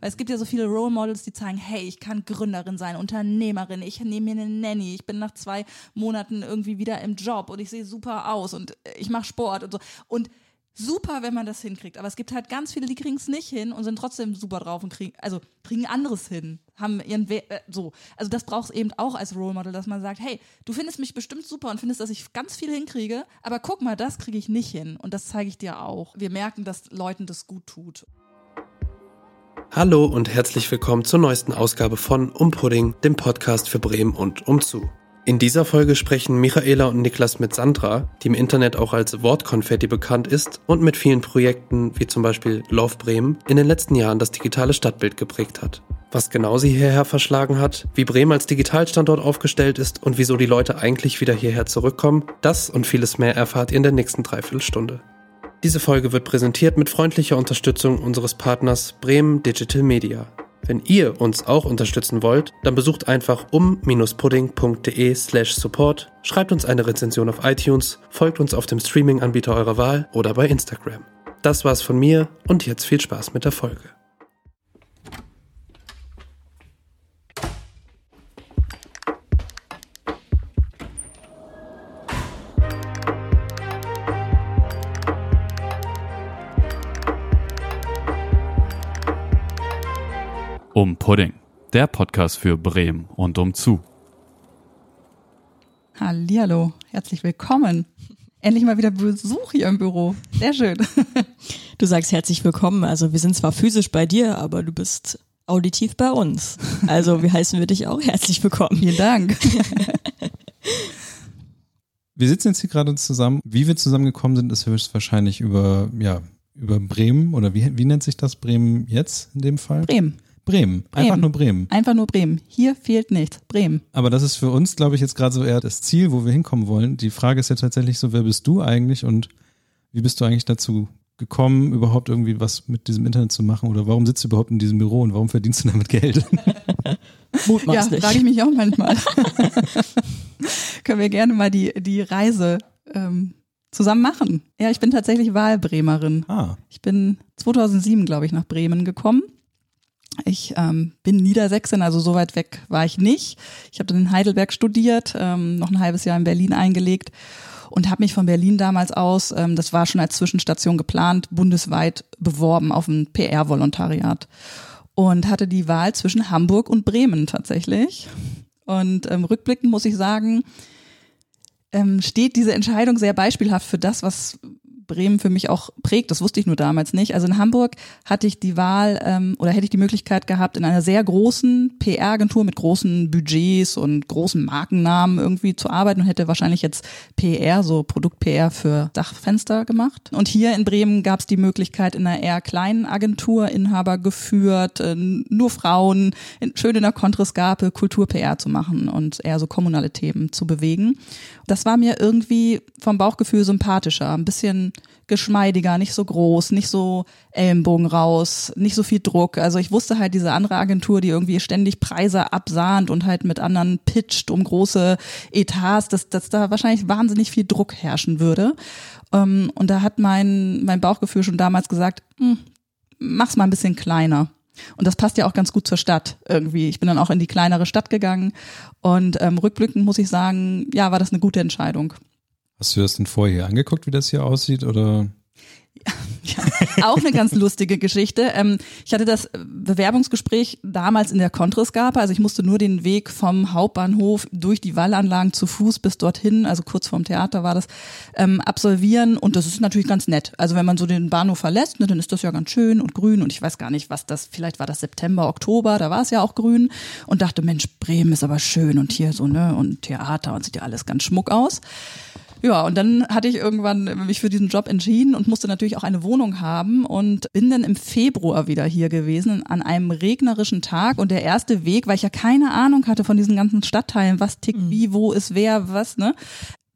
Weil es gibt ja so viele Role Models, die zeigen, hey, ich kann Gründerin sein, Unternehmerin, ich nehme mir eine Nanny, ich bin nach zwei Monaten irgendwie wieder im Job und ich sehe super aus und ich mache Sport und so. Und super, wenn man das hinkriegt. Aber es gibt halt ganz viele, die kriegen es nicht hin und sind trotzdem super drauf und kriegen, also kriegen anderes hin, haben ihren We äh, so. Also das braucht es eben auch als Role Model, dass man sagt, hey, du findest mich bestimmt super und findest, dass ich ganz viel hinkriege, aber guck mal, das kriege ich nicht hin und das zeige ich dir auch. Wir merken, dass Leuten das gut tut. Hallo und herzlich willkommen zur neuesten Ausgabe von Umpudding, dem Podcast für Bremen und umzu. In dieser Folge sprechen Michaela und Niklas mit Sandra, die im Internet auch als Wortkonfetti bekannt ist und mit vielen Projekten wie zum Beispiel Love Bremen in den letzten Jahren das digitale Stadtbild geprägt hat. Was genau sie hierher verschlagen hat, wie Bremen als Digitalstandort aufgestellt ist und wieso die Leute eigentlich wieder hierher zurückkommen, das und vieles mehr erfahrt ihr in der nächsten Dreiviertelstunde. Diese Folge wird präsentiert mit freundlicher Unterstützung unseres Partners Bremen Digital Media. Wenn ihr uns auch unterstützen wollt, dann besucht einfach um-pudding.de slash support, schreibt uns eine Rezension auf iTunes, folgt uns auf dem Streaming-Anbieter eurer Wahl oder bei Instagram. Das war's von mir und jetzt viel Spaß mit der Folge. Um Pudding, der Podcast für Bremen und umzu. Hallihallo, herzlich willkommen. Endlich mal wieder Besuch hier im Büro. Sehr schön. Du sagst herzlich willkommen. Also wir sind zwar physisch bei dir, aber du bist auditiv bei uns. Also wie heißen wir dich auch herzlich willkommen. Vielen Dank. Wir sitzen jetzt hier gerade zusammen. Wie wir zusammengekommen sind, ist höchstwahrscheinlich über, ja, über Bremen oder wie, wie nennt sich das Bremen jetzt in dem Fall? Bremen. Bremen. Einfach Bremen. nur Bremen. Einfach nur Bremen. Hier fehlt nichts. Bremen. Aber das ist für uns, glaube ich, jetzt gerade so eher das Ziel, wo wir hinkommen wollen. Die Frage ist ja tatsächlich so, wer bist du eigentlich und wie bist du eigentlich dazu gekommen, überhaupt irgendwie was mit diesem Internet zu machen oder warum sitzt du überhaupt in diesem Büro und warum verdienst du damit Geld? Ja, Mutmaßlich. frage ich mich auch manchmal. Können wir gerne mal die, die Reise ähm, zusammen machen. Ja, ich bin tatsächlich Wahlbremerin. ah, Ich bin 2007, glaube ich, nach Bremen gekommen. Ich ähm, bin Niedersächsin, also so weit weg war ich nicht. Ich habe dann in Heidelberg studiert, ähm, noch ein halbes Jahr in Berlin eingelegt und habe mich von Berlin damals aus, ähm, das war schon als Zwischenstation geplant, bundesweit beworben auf ein PR-Volontariat und hatte die Wahl zwischen Hamburg und Bremen tatsächlich. Und ähm, rückblickend muss ich sagen, ähm, steht diese Entscheidung sehr beispielhaft für das, was Bremen für mich auch prägt. Das wusste ich nur damals nicht. Also in Hamburg hatte ich die Wahl ähm, oder hätte ich die Möglichkeit gehabt, in einer sehr großen PR-Agentur mit großen Budgets und großen Markennamen irgendwie zu arbeiten und hätte wahrscheinlich jetzt PR, so Produkt-PR für Dachfenster gemacht. Und hier in Bremen gab es die Möglichkeit, in einer eher kleinen Agentur, Inhaber geführt, äh, nur Frauen, in, schön in der Kontreskape Kultur-PR zu machen und eher so kommunale Themen zu bewegen. Das war mir irgendwie vom Bauchgefühl sympathischer, ein bisschen geschmeidiger, nicht so groß, nicht so Ellenbogen raus, nicht so viel Druck. Also ich wusste halt diese andere Agentur, die irgendwie ständig Preise absahnt und halt mit anderen pitcht um große Etats, dass, dass da wahrscheinlich wahnsinnig viel Druck herrschen würde. Ähm, und da hat mein, mein Bauchgefühl schon damals gesagt, hm, mach's mal ein bisschen kleiner. Und das passt ja auch ganz gut zur Stadt irgendwie. Ich bin dann auch in die kleinere Stadt gegangen und ähm, rückblickend muss ich sagen, ja, war das eine gute Entscheidung. Hast du das denn vorher angeguckt, wie das hier aussieht oder? Ja, auch eine ganz lustige Geschichte. Ähm, ich hatte das Bewerbungsgespräch damals in der Kontreskape, also ich musste nur den Weg vom Hauptbahnhof durch die Wallanlagen zu Fuß bis dorthin, also kurz vorm Theater war das, ähm, absolvieren und das ist natürlich ganz nett. Also wenn man so den Bahnhof verlässt, ne, dann ist das ja ganz schön und grün und ich weiß gar nicht, was das, vielleicht war das September, Oktober, da war es ja auch grün und dachte, Mensch, Bremen ist aber schön und hier so, ne, und Theater und sieht ja alles ganz schmuck aus. Ja, und dann hatte ich irgendwann mich für diesen Job entschieden und musste natürlich auch eine Wohnung haben und bin dann im Februar wieder hier gewesen an einem regnerischen Tag und der erste Weg, weil ich ja keine Ahnung hatte von diesen ganzen Stadtteilen, was tickt wie, wo ist wer, was, ne?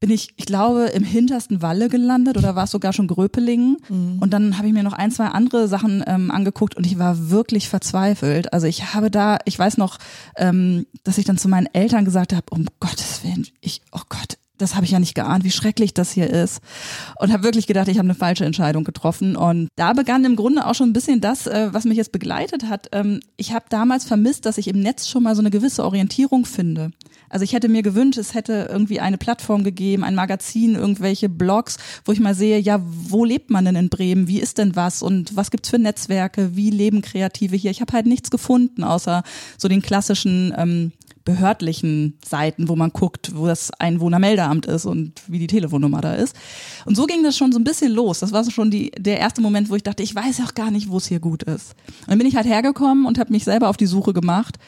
Bin ich, ich glaube, im hintersten Walle gelandet oder war es sogar schon Gröpelingen. Und dann habe ich mir noch ein, zwei andere Sachen ähm, angeguckt und ich war wirklich verzweifelt. Also ich habe da, ich weiß noch, ähm, dass ich dann zu meinen Eltern gesagt habe, um Gottes Willen, ich, oh Gott, das habe ich ja nicht geahnt, wie schrecklich das hier ist. Und habe wirklich gedacht, ich habe eine falsche Entscheidung getroffen. Und da begann im Grunde auch schon ein bisschen das, äh, was mich jetzt begleitet hat. Ähm, ich habe damals vermisst, dass ich im Netz schon mal so eine gewisse Orientierung finde. Also ich hätte mir gewünscht, es hätte irgendwie eine Plattform gegeben, ein Magazin, irgendwelche Blogs, wo ich mal sehe, ja, wo lebt man denn in Bremen? Wie ist denn was? Und was gibt's für Netzwerke? Wie leben Kreative hier? Ich habe halt nichts gefunden, außer so den klassischen ähm, behördlichen Seiten, wo man guckt, wo das Einwohnermeldeamt ist und wie die Telefonnummer da ist. Und so ging das schon so ein bisschen los. Das war schon die, der erste Moment, wo ich dachte, ich weiß auch gar nicht, wo es hier gut ist. Und dann bin ich halt hergekommen und habe mich selber auf die Suche gemacht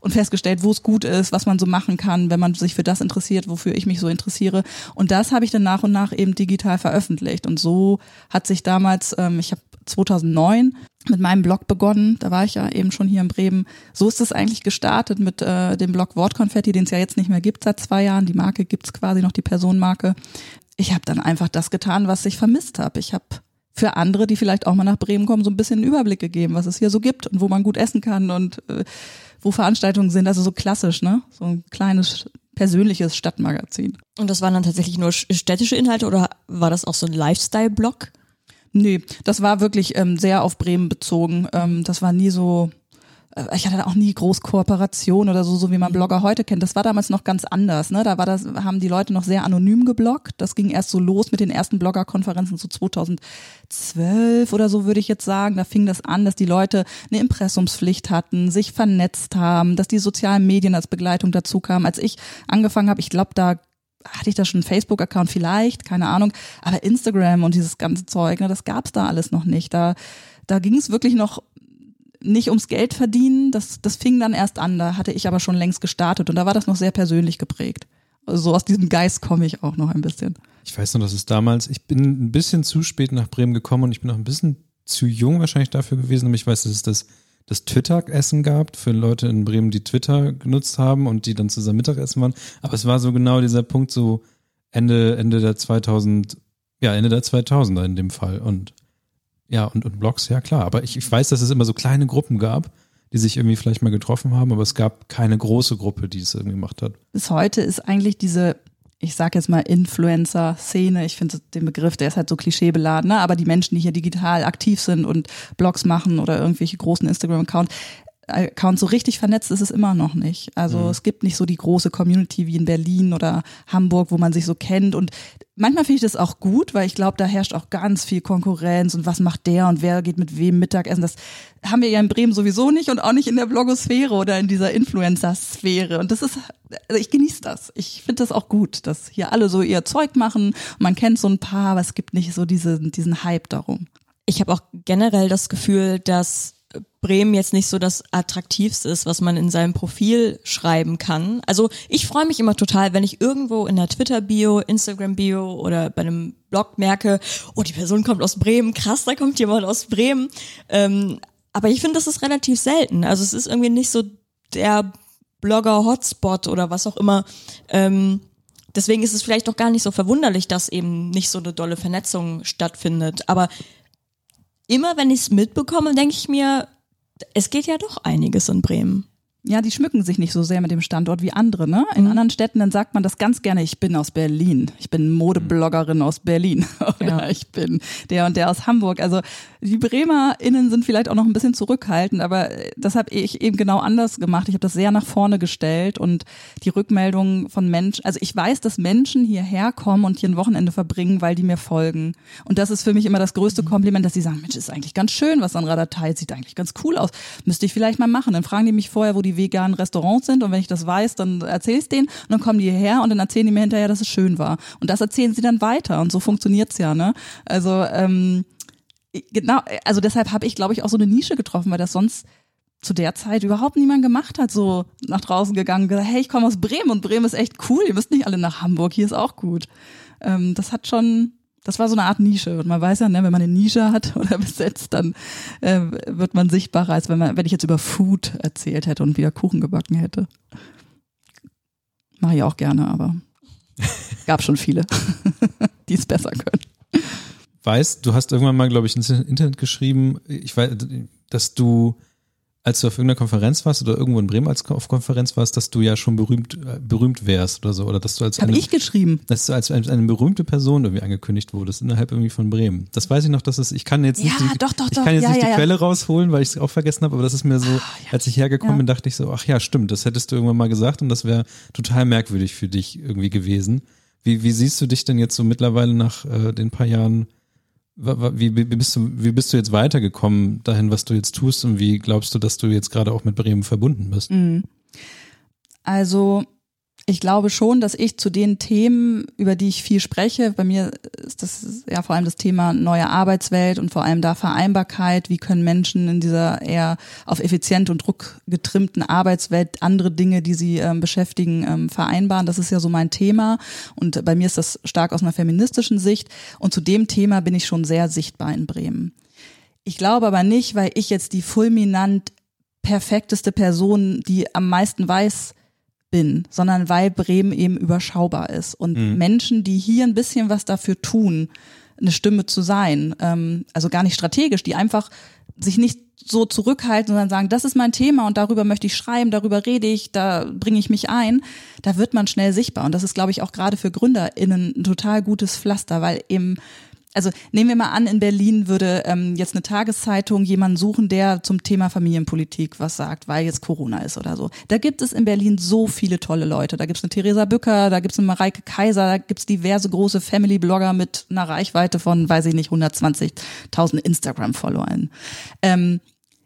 und festgestellt, wo es gut ist, was man so machen kann, wenn man sich für das interessiert, wofür ich mich so interessiere. Und das habe ich dann nach und nach eben digital veröffentlicht. Und so hat sich damals, ähm, ich habe 2009 mit meinem Blog begonnen. Da war ich ja eben schon hier in Bremen. So ist es eigentlich gestartet mit äh, dem Blog Wortkonfetti, den es ja jetzt nicht mehr gibt seit zwei Jahren. Die Marke gibt's quasi noch, die Personenmarke. Ich habe dann einfach das getan, was ich vermisst habe. Ich habe für andere, die vielleicht auch mal nach Bremen kommen, so ein bisschen einen Überblick gegeben, was es hier so gibt und wo man gut essen kann und äh, wo Veranstaltungen sind. Also so klassisch, ne? So ein kleines persönliches Stadtmagazin. Und das waren dann tatsächlich nur städtische Inhalte oder war das auch so ein Lifestyle-Blog? Nee, das war wirklich ähm, sehr auf Bremen bezogen. Ähm, das war nie so, äh, ich hatte auch nie groß Kooperation oder so, so wie man Blogger heute kennt. Das war damals noch ganz anders. Ne? Da war das, haben die Leute noch sehr anonym gebloggt. Das ging erst so los mit den ersten Bloggerkonferenzen so 2012 oder so würde ich jetzt sagen. Da fing das an, dass die Leute eine Impressumspflicht hatten, sich vernetzt haben, dass die sozialen Medien als Begleitung dazu kamen. Als ich angefangen habe, ich glaube, da hatte ich da schon einen Facebook-Account vielleicht, keine Ahnung, aber Instagram und dieses ganze Zeug, ne, das gab's da alles noch nicht. Da, da ging es wirklich noch nicht ums Geld verdienen, das, das fing dann erst an, da hatte ich aber schon längst gestartet und da war das noch sehr persönlich geprägt. Also so aus diesem Geist komme ich auch noch ein bisschen. Ich weiß noch, dass es damals, ich bin ein bisschen zu spät nach Bremen gekommen und ich bin auch ein bisschen zu jung wahrscheinlich dafür gewesen, aber ich weiß, dass es das das Twitter-Essen gab für Leute in Bremen, die Twitter genutzt haben und die dann zusammen Mittagessen waren. Aber es war so genau dieser Punkt, so Ende, Ende der 2000, ja, Ende der 2000er in dem Fall. Und ja, und, und Blogs, ja klar. Aber ich, ich weiß, dass es immer so kleine Gruppen gab, die sich irgendwie vielleicht mal getroffen haben, aber es gab keine große Gruppe, die es irgendwie gemacht hat. Bis heute ist eigentlich diese ich sag jetzt mal Influencer-Szene, ich finde den Begriff, der ist halt so klischeebeladen, ne? aber die Menschen, die hier digital aktiv sind und Blogs machen oder irgendwelche großen Instagram-Accounts, Account so richtig vernetzt ist es immer noch nicht. Also mhm. es gibt nicht so die große Community wie in Berlin oder Hamburg, wo man sich so kennt. Und manchmal finde ich das auch gut, weil ich glaube, da herrscht auch ganz viel Konkurrenz und was macht der und wer geht mit wem Mittagessen. Das haben wir ja in Bremen sowieso nicht und auch nicht in der Blogosphäre oder in dieser Influencer-Sphäre. Und das ist, also ich genieße das. Ich finde das auch gut, dass hier alle so ihr Zeug machen. Man kennt so ein paar, aber es gibt nicht so diese, diesen Hype darum. Ich habe auch generell das Gefühl, dass Bremen jetzt nicht so das attraktivste ist, was man in seinem Profil schreiben kann. Also ich freue mich immer total, wenn ich irgendwo in der Twitter-Bio, Instagram-Bio oder bei einem Blog merke, oh, die Person kommt aus Bremen, krass, da kommt jemand aus Bremen. Ähm, aber ich finde, das ist relativ selten. Also es ist irgendwie nicht so der Blogger-Hotspot oder was auch immer. Ähm, deswegen ist es vielleicht auch gar nicht so verwunderlich, dass eben nicht so eine dolle Vernetzung stattfindet. Aber immer wenn ich es mitbekomme, denke ich mir, es geht ja doch einiges in Bremen ja, die schmücken sich nicht so sehr mit dem Standort wie andere. Ne? In mhm. anderen Städten, dann sagt man das ganz gerne, ich bin aus Berlin, ich bin Modebloggerin aus Berlin oder ja. ich bin der und der aus Hamburg. Also die BremerInnen sind vielleicht auch noch ein bisschen zurückhaltend, aber das habe ich eben genau anders gemacht. Ich habe das sehr nach vorne gestellt und die Rückmeldungen von Menschen, also ich weiß, dass Menschen hierher kommen und hier ein Wochenende verbringen, weil die mir folgen. Und das ist für mich immer das größte mhm. Kompliment, dass sie sagen, Mensch, ist eigentlich ganz schön, was Sandra da teilt, sieht eigentlich ganz cool aus. Müsste ich vielleicht mal machen. Dann fragen die mich vorher, wo die veganen Restaurants sind und wenn ich das weiß, dann erzähle ich denen und dann kommen die hierher und dann erzählen die mir hinterher, dass es schön war. Und das erzählen sie dann weiter und so funktioniert's ja, ne? Also ähm, genau, also deshalb habe ich, glaube ich, auch so eine Nische getroffen, weil das sonst zu der Zeit überhaupt niemand gemacht hat, so nach draußen gegangen, gesagt, hey, ich komme aus Bremen und Bremen ist echt cool, ihr müsst nicht alle nach Hamburg, hier ist auch gut. Ähm, das hat schon, das war so eine Art Nische. Und man weiß ja, ne, wenn man eine Nische hat oder besetzt, dann äh, wird man sichtbarer, als wenn man, wenn ich jetzt über Food erzählt hätte und wieder Kuchen gebacken hätte. Mache ich auch gerne, aber gab schon viele, die es besser können. Weißt, du hast irgendwann mal, glaube ich, ins Internet geschrieben, ich weiß, dass du als du auf irgendeiner Konferenz warst oder irgendwo in Bremen als auf Konferenz warst, dass du ja schon berühmt äh, berühmt wärst oder so oder dass du als Habe eine, ich geschrieben. dass du als eine, eine berühmte Person irgendwie angekündigt wurdest innerhalb irgendwie von Bremen. Das weiß ich noch, dass es ich kann jetzt nicht Ja, die, doch, doch, ich kann jetzt Ja, nicht ja, die. Quelle rausholen, weil ich es auch vergessen habe, aber das ist mir so, als ich hergekommen bin, dachte ich so, ach ja, stimmt, das hättest du irgendwann mal gesagt und das wäre total merkwürdig für dich irgendwie gewesen. Wie, wie siehst du dich denn jetzt so mittlerweile nach äh, den paar Jahren Wie, wie, bist du, wie bist du jetzt weitergekommen dahin, was du jetzt tust und wie glaubst du, dass du jetzt gerade auch mit Bremen verbunden bist? Mhm. Also ich glaube schon, dass ich zu den Themen, über die ich viel spreche, bei mir ist das ja vor allem das Thema neue Arbeitswelt und vor allem da Vereinbarkeit. Wie können Menschen in dieser eher auf effizient und druckgetrimmten Arbeitswelt andere Dinge, die sie ähm, beschäftigen, ähm, vereinbaren? Das ist ja so mein Thema. Und bei mir ist das stark aus einer feministischen Sicht. Und zu dem Thema bin ich schon sehr sichtbar in Bremen. Ich glaube aber nicht, weil ich jetzt die fulminant perfekteste Person, die am meisten weiß, bin, sondern weil Bremen eben überschaubar ist und Mhm. Menschen, die hier ein bisschen was dafür tun, eine Stimme zu sein, ähm, also gar nicht strategisch, die einfach sich nicht so zurückhalten, sondern sagen, das ist mein Thema und darüber möchte ich schreiben, darüber rede ich, da bringe ich mich ein, da wird man schnell sichtbar. Und das ist, glaube ich, auch gerade für GründerInnen ein total gutes Pflaster, weil eben also nehmen wir mal an, in Berlin würde ähm, jetzt eine Tageszeitung jemanden suchen, der zum Thema Familienpolitik was sagt, weil jetzt Corona ist oder so. Da gibt es in Berlin so viele tolle Leute. Da gibt es eine Theresa Bücker, da gibt es eine Mareike Kaiser, da gibt es diverse große Family-Blogger mit einer Reichweite von, weiß ich nicht, 120.000 Instagram-Followern. Ähm,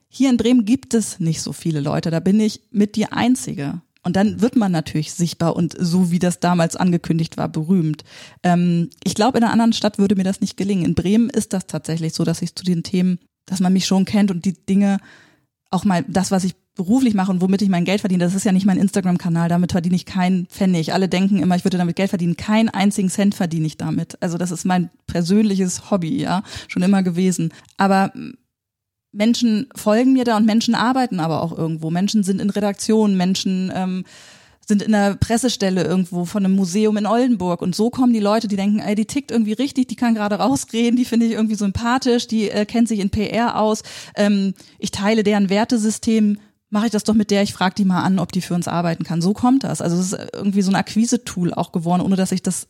hier in Bremen gibt es nicht so viele Leute, da bin ich mit die Einzige. Und dann wird man natürlich sichtbar und so wie das damals angekündigt war, berühmt. Ähm, ich glaube, in einer anderen Stadt würde mir das nicht gelingen. In Bremen ist das tatsächlich so, dass ich zu den Themen, dass man mich schon kennt und die Dinge, auch mal das, was ich beruflich mache und womit ich mein Geld verdiene, das ist ja nicht mein Instagram-Kanal, damit verdiene ich keinen Pfennig. Alle denken immer, ich würde damit Geld verdienen. Keinen einzigen Cent verdiene ich damit. Also das ist mein persönliches Hobby, ja, schon immer gewesen. Aber Menschen folgen mir da und Menschen arbeiten aber auch irgendwo. Menschen sind in Redaktionen, Menschen ähm, sind in der Pressestelle irgendwo von einem Museum in Oldenburg. Und so kommen die Leute, die denken, ey, die tickt irgendwie richtig, die kann gerade rausreden, die finde ich irgendwie sympathisch, die äh, kennt sich in PR aus. Ähm, ich teile deren Wertesystem, mache ich das doch mit der, ich frage die mal an, ob die für uns arbeiten kann. So kommt das. Also es ist irgendwie so ein Akquise-Tool auch geworden, ohne dass ich das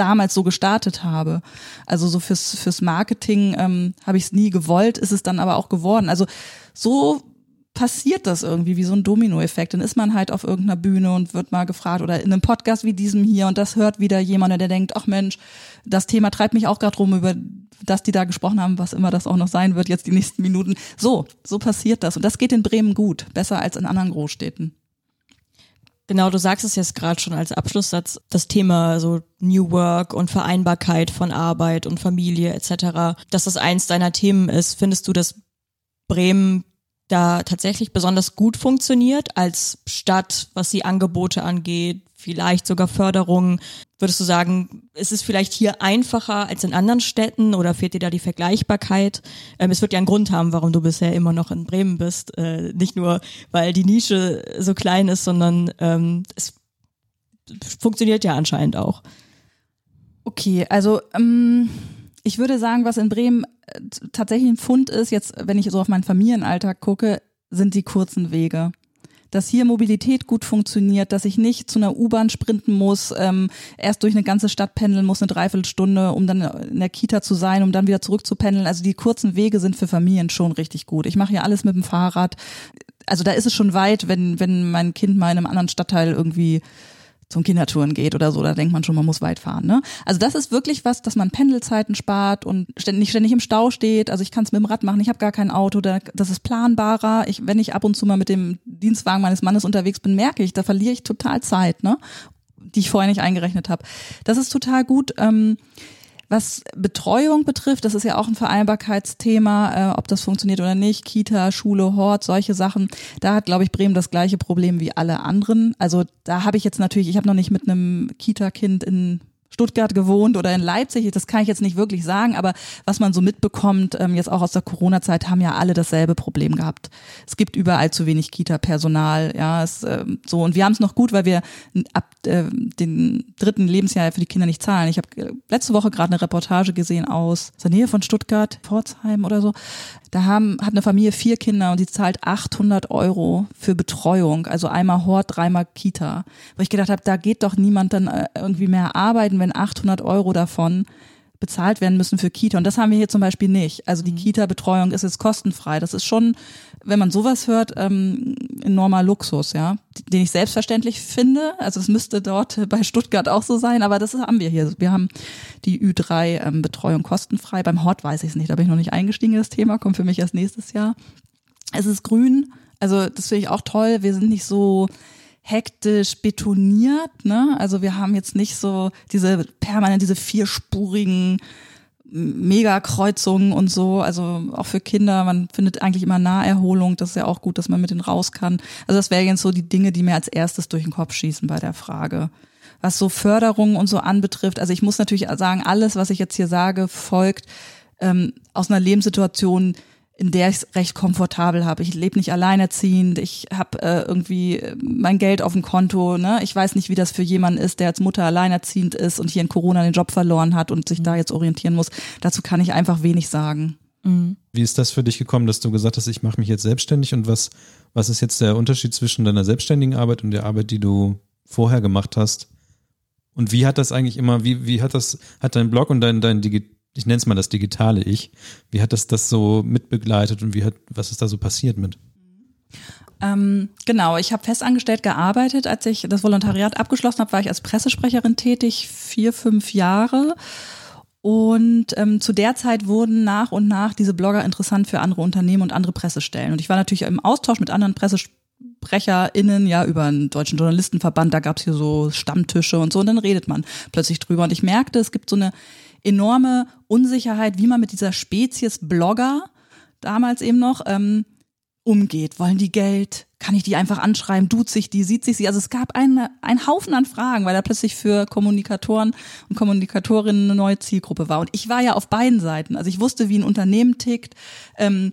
damals so gestartet habe. Also so fürs, fürs Marketing ähm, habe ich es nie gewollt, ist es dann aber auch geworden. Also so passiert das irgendwie wie so ein Dominoeffekt. Dann ist man halt auf irgendeiner Bühne und wird mal gefragt oder in einem Podcast wie diesem hier und das hört wieder jemand, der denkt, ach Mensch, das Thema treibt mich auch gerade rum, über das die da gesprochen haben, was immer das auch noch sein wird, jetzt die nächsten Minuten. So, so passiert das. Und das geht in Bremen gut, besser als in anderen Großstädten. Genau, du sagst es jetzt gerade schon als Abschlusssatz, das Thema so New Work und Vereinbarkeit von Arbeit und Familie etc., dass das eins deiner Themen ist. Findest du, dass Bremen da tatsächlich besonders gut funktioniert als Stadt, was die Angebote angeht, vielleicht sogar Förderungen? Würdest du sagen, ist es vielleicht hier einfacher als in anderen Städten oder fehlt dir da die Vergleichbarkeit? Ähm, es wird ja einen Grund haben, warum du bisher immer noch in Bremen bist. Äh, nicht nur, weil die Nische so klein ist, sondern ähm, es funktioniert ja anscheinend auch. Okay, also ähm, ich würde sagen, was in Bremen äh, tatsächlich ein Fund ist, jetzt, wenn ich so auf meinen Familienalltag gucke, sind die kurzen Wege. Dass hier Mobilität gut funktioniert, dass ich nicht zu einer U-Bahn sprinten muss, ähm, erst durch eine ganze Stadt pendeln muss, eine Dreiviertelstunde, um dann in der Kita zu sein, um dann wieder zurück zu pendeln. Also die kurzen Wege sind für Familien schon richtig gut. Ich mache ja alles mit dem Fahrrad. Also da ist es schon weit, wenn, wenn mein Kind mal in einem anderen Stadtteil irgendwie zum Kindertouren geht oder so, da denkt man schon, man muss weit fahren. Ne? Also das ist wirklich was, dass man Pendelzeiten spart und ständig, nicht ständig im Stau steht. Also ich kann es mit dem Rad machen, ich habe gar kein Auto, da, das ist planbarer. Ich, wenn ich ab und zu mal mit dem Dienstwagen meines Mannes unterwegs bin, merke ich, da verliere ich total Zeit, ne? die ich vorher nicht eingerechnet habe. Das ist total gut. Ähm, was Betreuung betrifft, das ist ja auch ein Vereinbarkeitsthema, äh, ob das funktioniert oder nicht, Kita, Schule, Hort, solche Sachen. Da hat, glaube ich, Bremen das gleiche Problem wie alle anderen. Also da habe ich jetzt natürlich, ich habe noch nicht mit einem Kita-Kind in Stuttgart gewohnt oder in Leipzig, das kann ich jetzt nicht wirklich sagen, aber was man so mitbekommt, ähm, jetzt auch aus der Corona-Zeit, haben ja alle dasselbe Problem gehabt. Es gibt überall zu wenig Kita-Personal, ja, es, äh, so und wir haben es noch gut, weil wir ab äh, den dritten Lebensjahr für die Kinder nicht zahlen. Ich habe äh, letzte Woche gerade eine Reportage gesehen aus der Nähe von Stuttgart, Pforzheim oder so. Da haben, hat eine Familie vier Kinder und die zahlt 800 Euro für Betreuung, also einmal Hort, dreimal Kita. Wo ich gedacht habe, da geht doch niemand dann äh, irgendwie mehr arbeiten, wenn 800 Euro davon bezahlt werden müssen für Kita. Und das haben wir hier zum Beispiel nicht. Also die Kita-Betreuung ist jetzt kostenfrei. Das ist schon, wenn man sowas hört, ähm, enormer Luxus, ja, den ich selbstverständlich finde. Also es müsste dort bei Stuttgart auch so sein, aber das haben wir hier. Wir haben die Ü3-Betreuung kostenfrei. Beim Hort weiß ich es nicht, da bin ich noch nicht eingestiegen in das Thema, kommt für mich erst nächstes Jahr. Es ist grün, also das finde ich auch toll. Wir sind nicht so hektisch betoniert, ne? Also wir haben jetzt nicht so diese permanent diese vierspurigen Megakreuzungen und so, also auch für Kinder, man findet eigentlich immer Naherholung, das ist ja auch gut, dass man mit denen raus kann. Also das wären jetzt so die Dinge, die mir als erstes durch den Kopf schießen bei der Frage. Was so Förderung und so anbetrifft, also ich muss natürlich sagen, alles, was ich jetzt hier sage, folgt ähm, aus einer Lebenssituation, in der ich es recht komfortabel habe. Ich lebe nicht alleinerziehend, ich habe äh, irgendwie mein Geld auf dem Konto. Ne? Ich weiß nicht, wie das für jemanden ist, der als Mutter alleinerziehend ist und hier in Corona den Job verloren hat und sich mhm. da jetzt orientieren muss. Dazu kann ich einfach wenig sagen. Mhm. Wie ist das für dich gekommen, dass du gesagt hast, ich mache mich jetzt selbstständig und was, was ist jetzt der Unterschied zwischen deiner selbstständigen Arbeit und der Arbeit, die du vorher gemacht hast? Und wie hat das eigentlich immer, wie, wie hat das, hat dein Blog und dein, dein Digi ich nenne es mal das digitale Ich. Wie hat das das so mitbegleitet und wie hat, was ist da so passiert mit? Ähm, genau, ich habe festangestellt gearbeitet. Als ich das Volontariat abgeschlossen habe, war ich als Pressesprecherin tätig, vier, fünf Jahre. Und ähm, zu der Zeit wurden nach und nach diese Blogger interessant für andere Unternehmen und andere Pressestellen. Und ich war natürlich im Austausch mit anderen PressesprecherInnen, ja, über einen deutschen Journalistenverband, da gab's hier so Stammtische und so, und dann redet man plötzlich drüber. Und ich merkte, es gibt so eine enorme Unsicherheit, wie man mit dieser Spezies Blogger damals eben noch ähm, umgeht. Wollen die Geld? Kann ich die einfach anschreiben? Tut sich die? Sieht sich sie? Also es gab eine, einen Haufen an Fragen, weil da plötzlich für Kommunikatoren und Kommunikatorinnen eine neue Zielgruppe war. Und ich war ja auf beiden Seiten. Also ich wusste, wie ein Unternehmen tickt, ähm,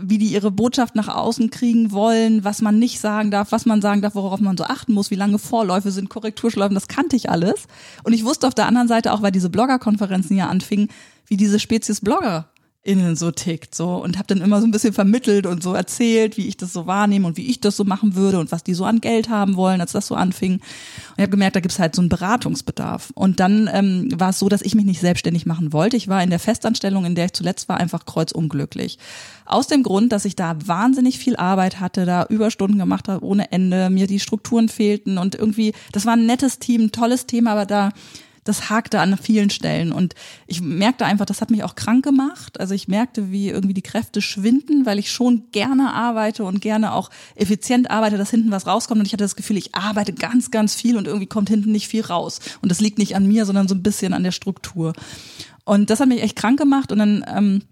wie die ihre Botschaft nach außen kriegen wollen, was man nicht sagen darf, was man sagen darf, worauf man so achten muss, wie lange Vorläufe sind, Korrekturschleifen, das kannte ich alles. Und ich wusste auf der anderen Seite auch, weil diese Bloggerkonferenzen ja anfingen, wie diese Spezies Blogger innen so tickt so und habe dann immer so ein bisschen vermittelt und so erzählt, wie ich das so wahrnehme und wie ich das so machen würde und was die so an Geld haben wollen, als das so anfing. Und ich habe gemerkt, da gibt's halt so einen Beratungsbedarf. Und dann ähm, war es so, dass ich mich nicht selbstständig machen wollte. Ich war in der Festanstellung, in der ich zuletzt war, einfach kreuzunglücklich. Aus dem Grund, dass ich da wahnsinnig viel Arbeit hatte, da Überstunden gemacht habe ohne Ende, mir die Strukturen fehlten und irgendwie, das war ein nettes Team, ein tolles Thema, aber da das hakte an vielen Stellen. Und ich merkte einfach, das hat mich auch krank gemacht. Also ich merkte, wie irgendwie die Kräfte schwinden, weil ich schon gerne arbeite und gerne auch effizient arbeite, dass hinten was rauskommt. Und ich hatte das Gefühl, ich arbeite ganz, ganz viel und irgendwie kommt hinten nicht viel raus. Und das liegt nicht an mir, sondern so ein bisschen an der Struktur. Und das hat mich echt krank gemacht. Und dann ähm,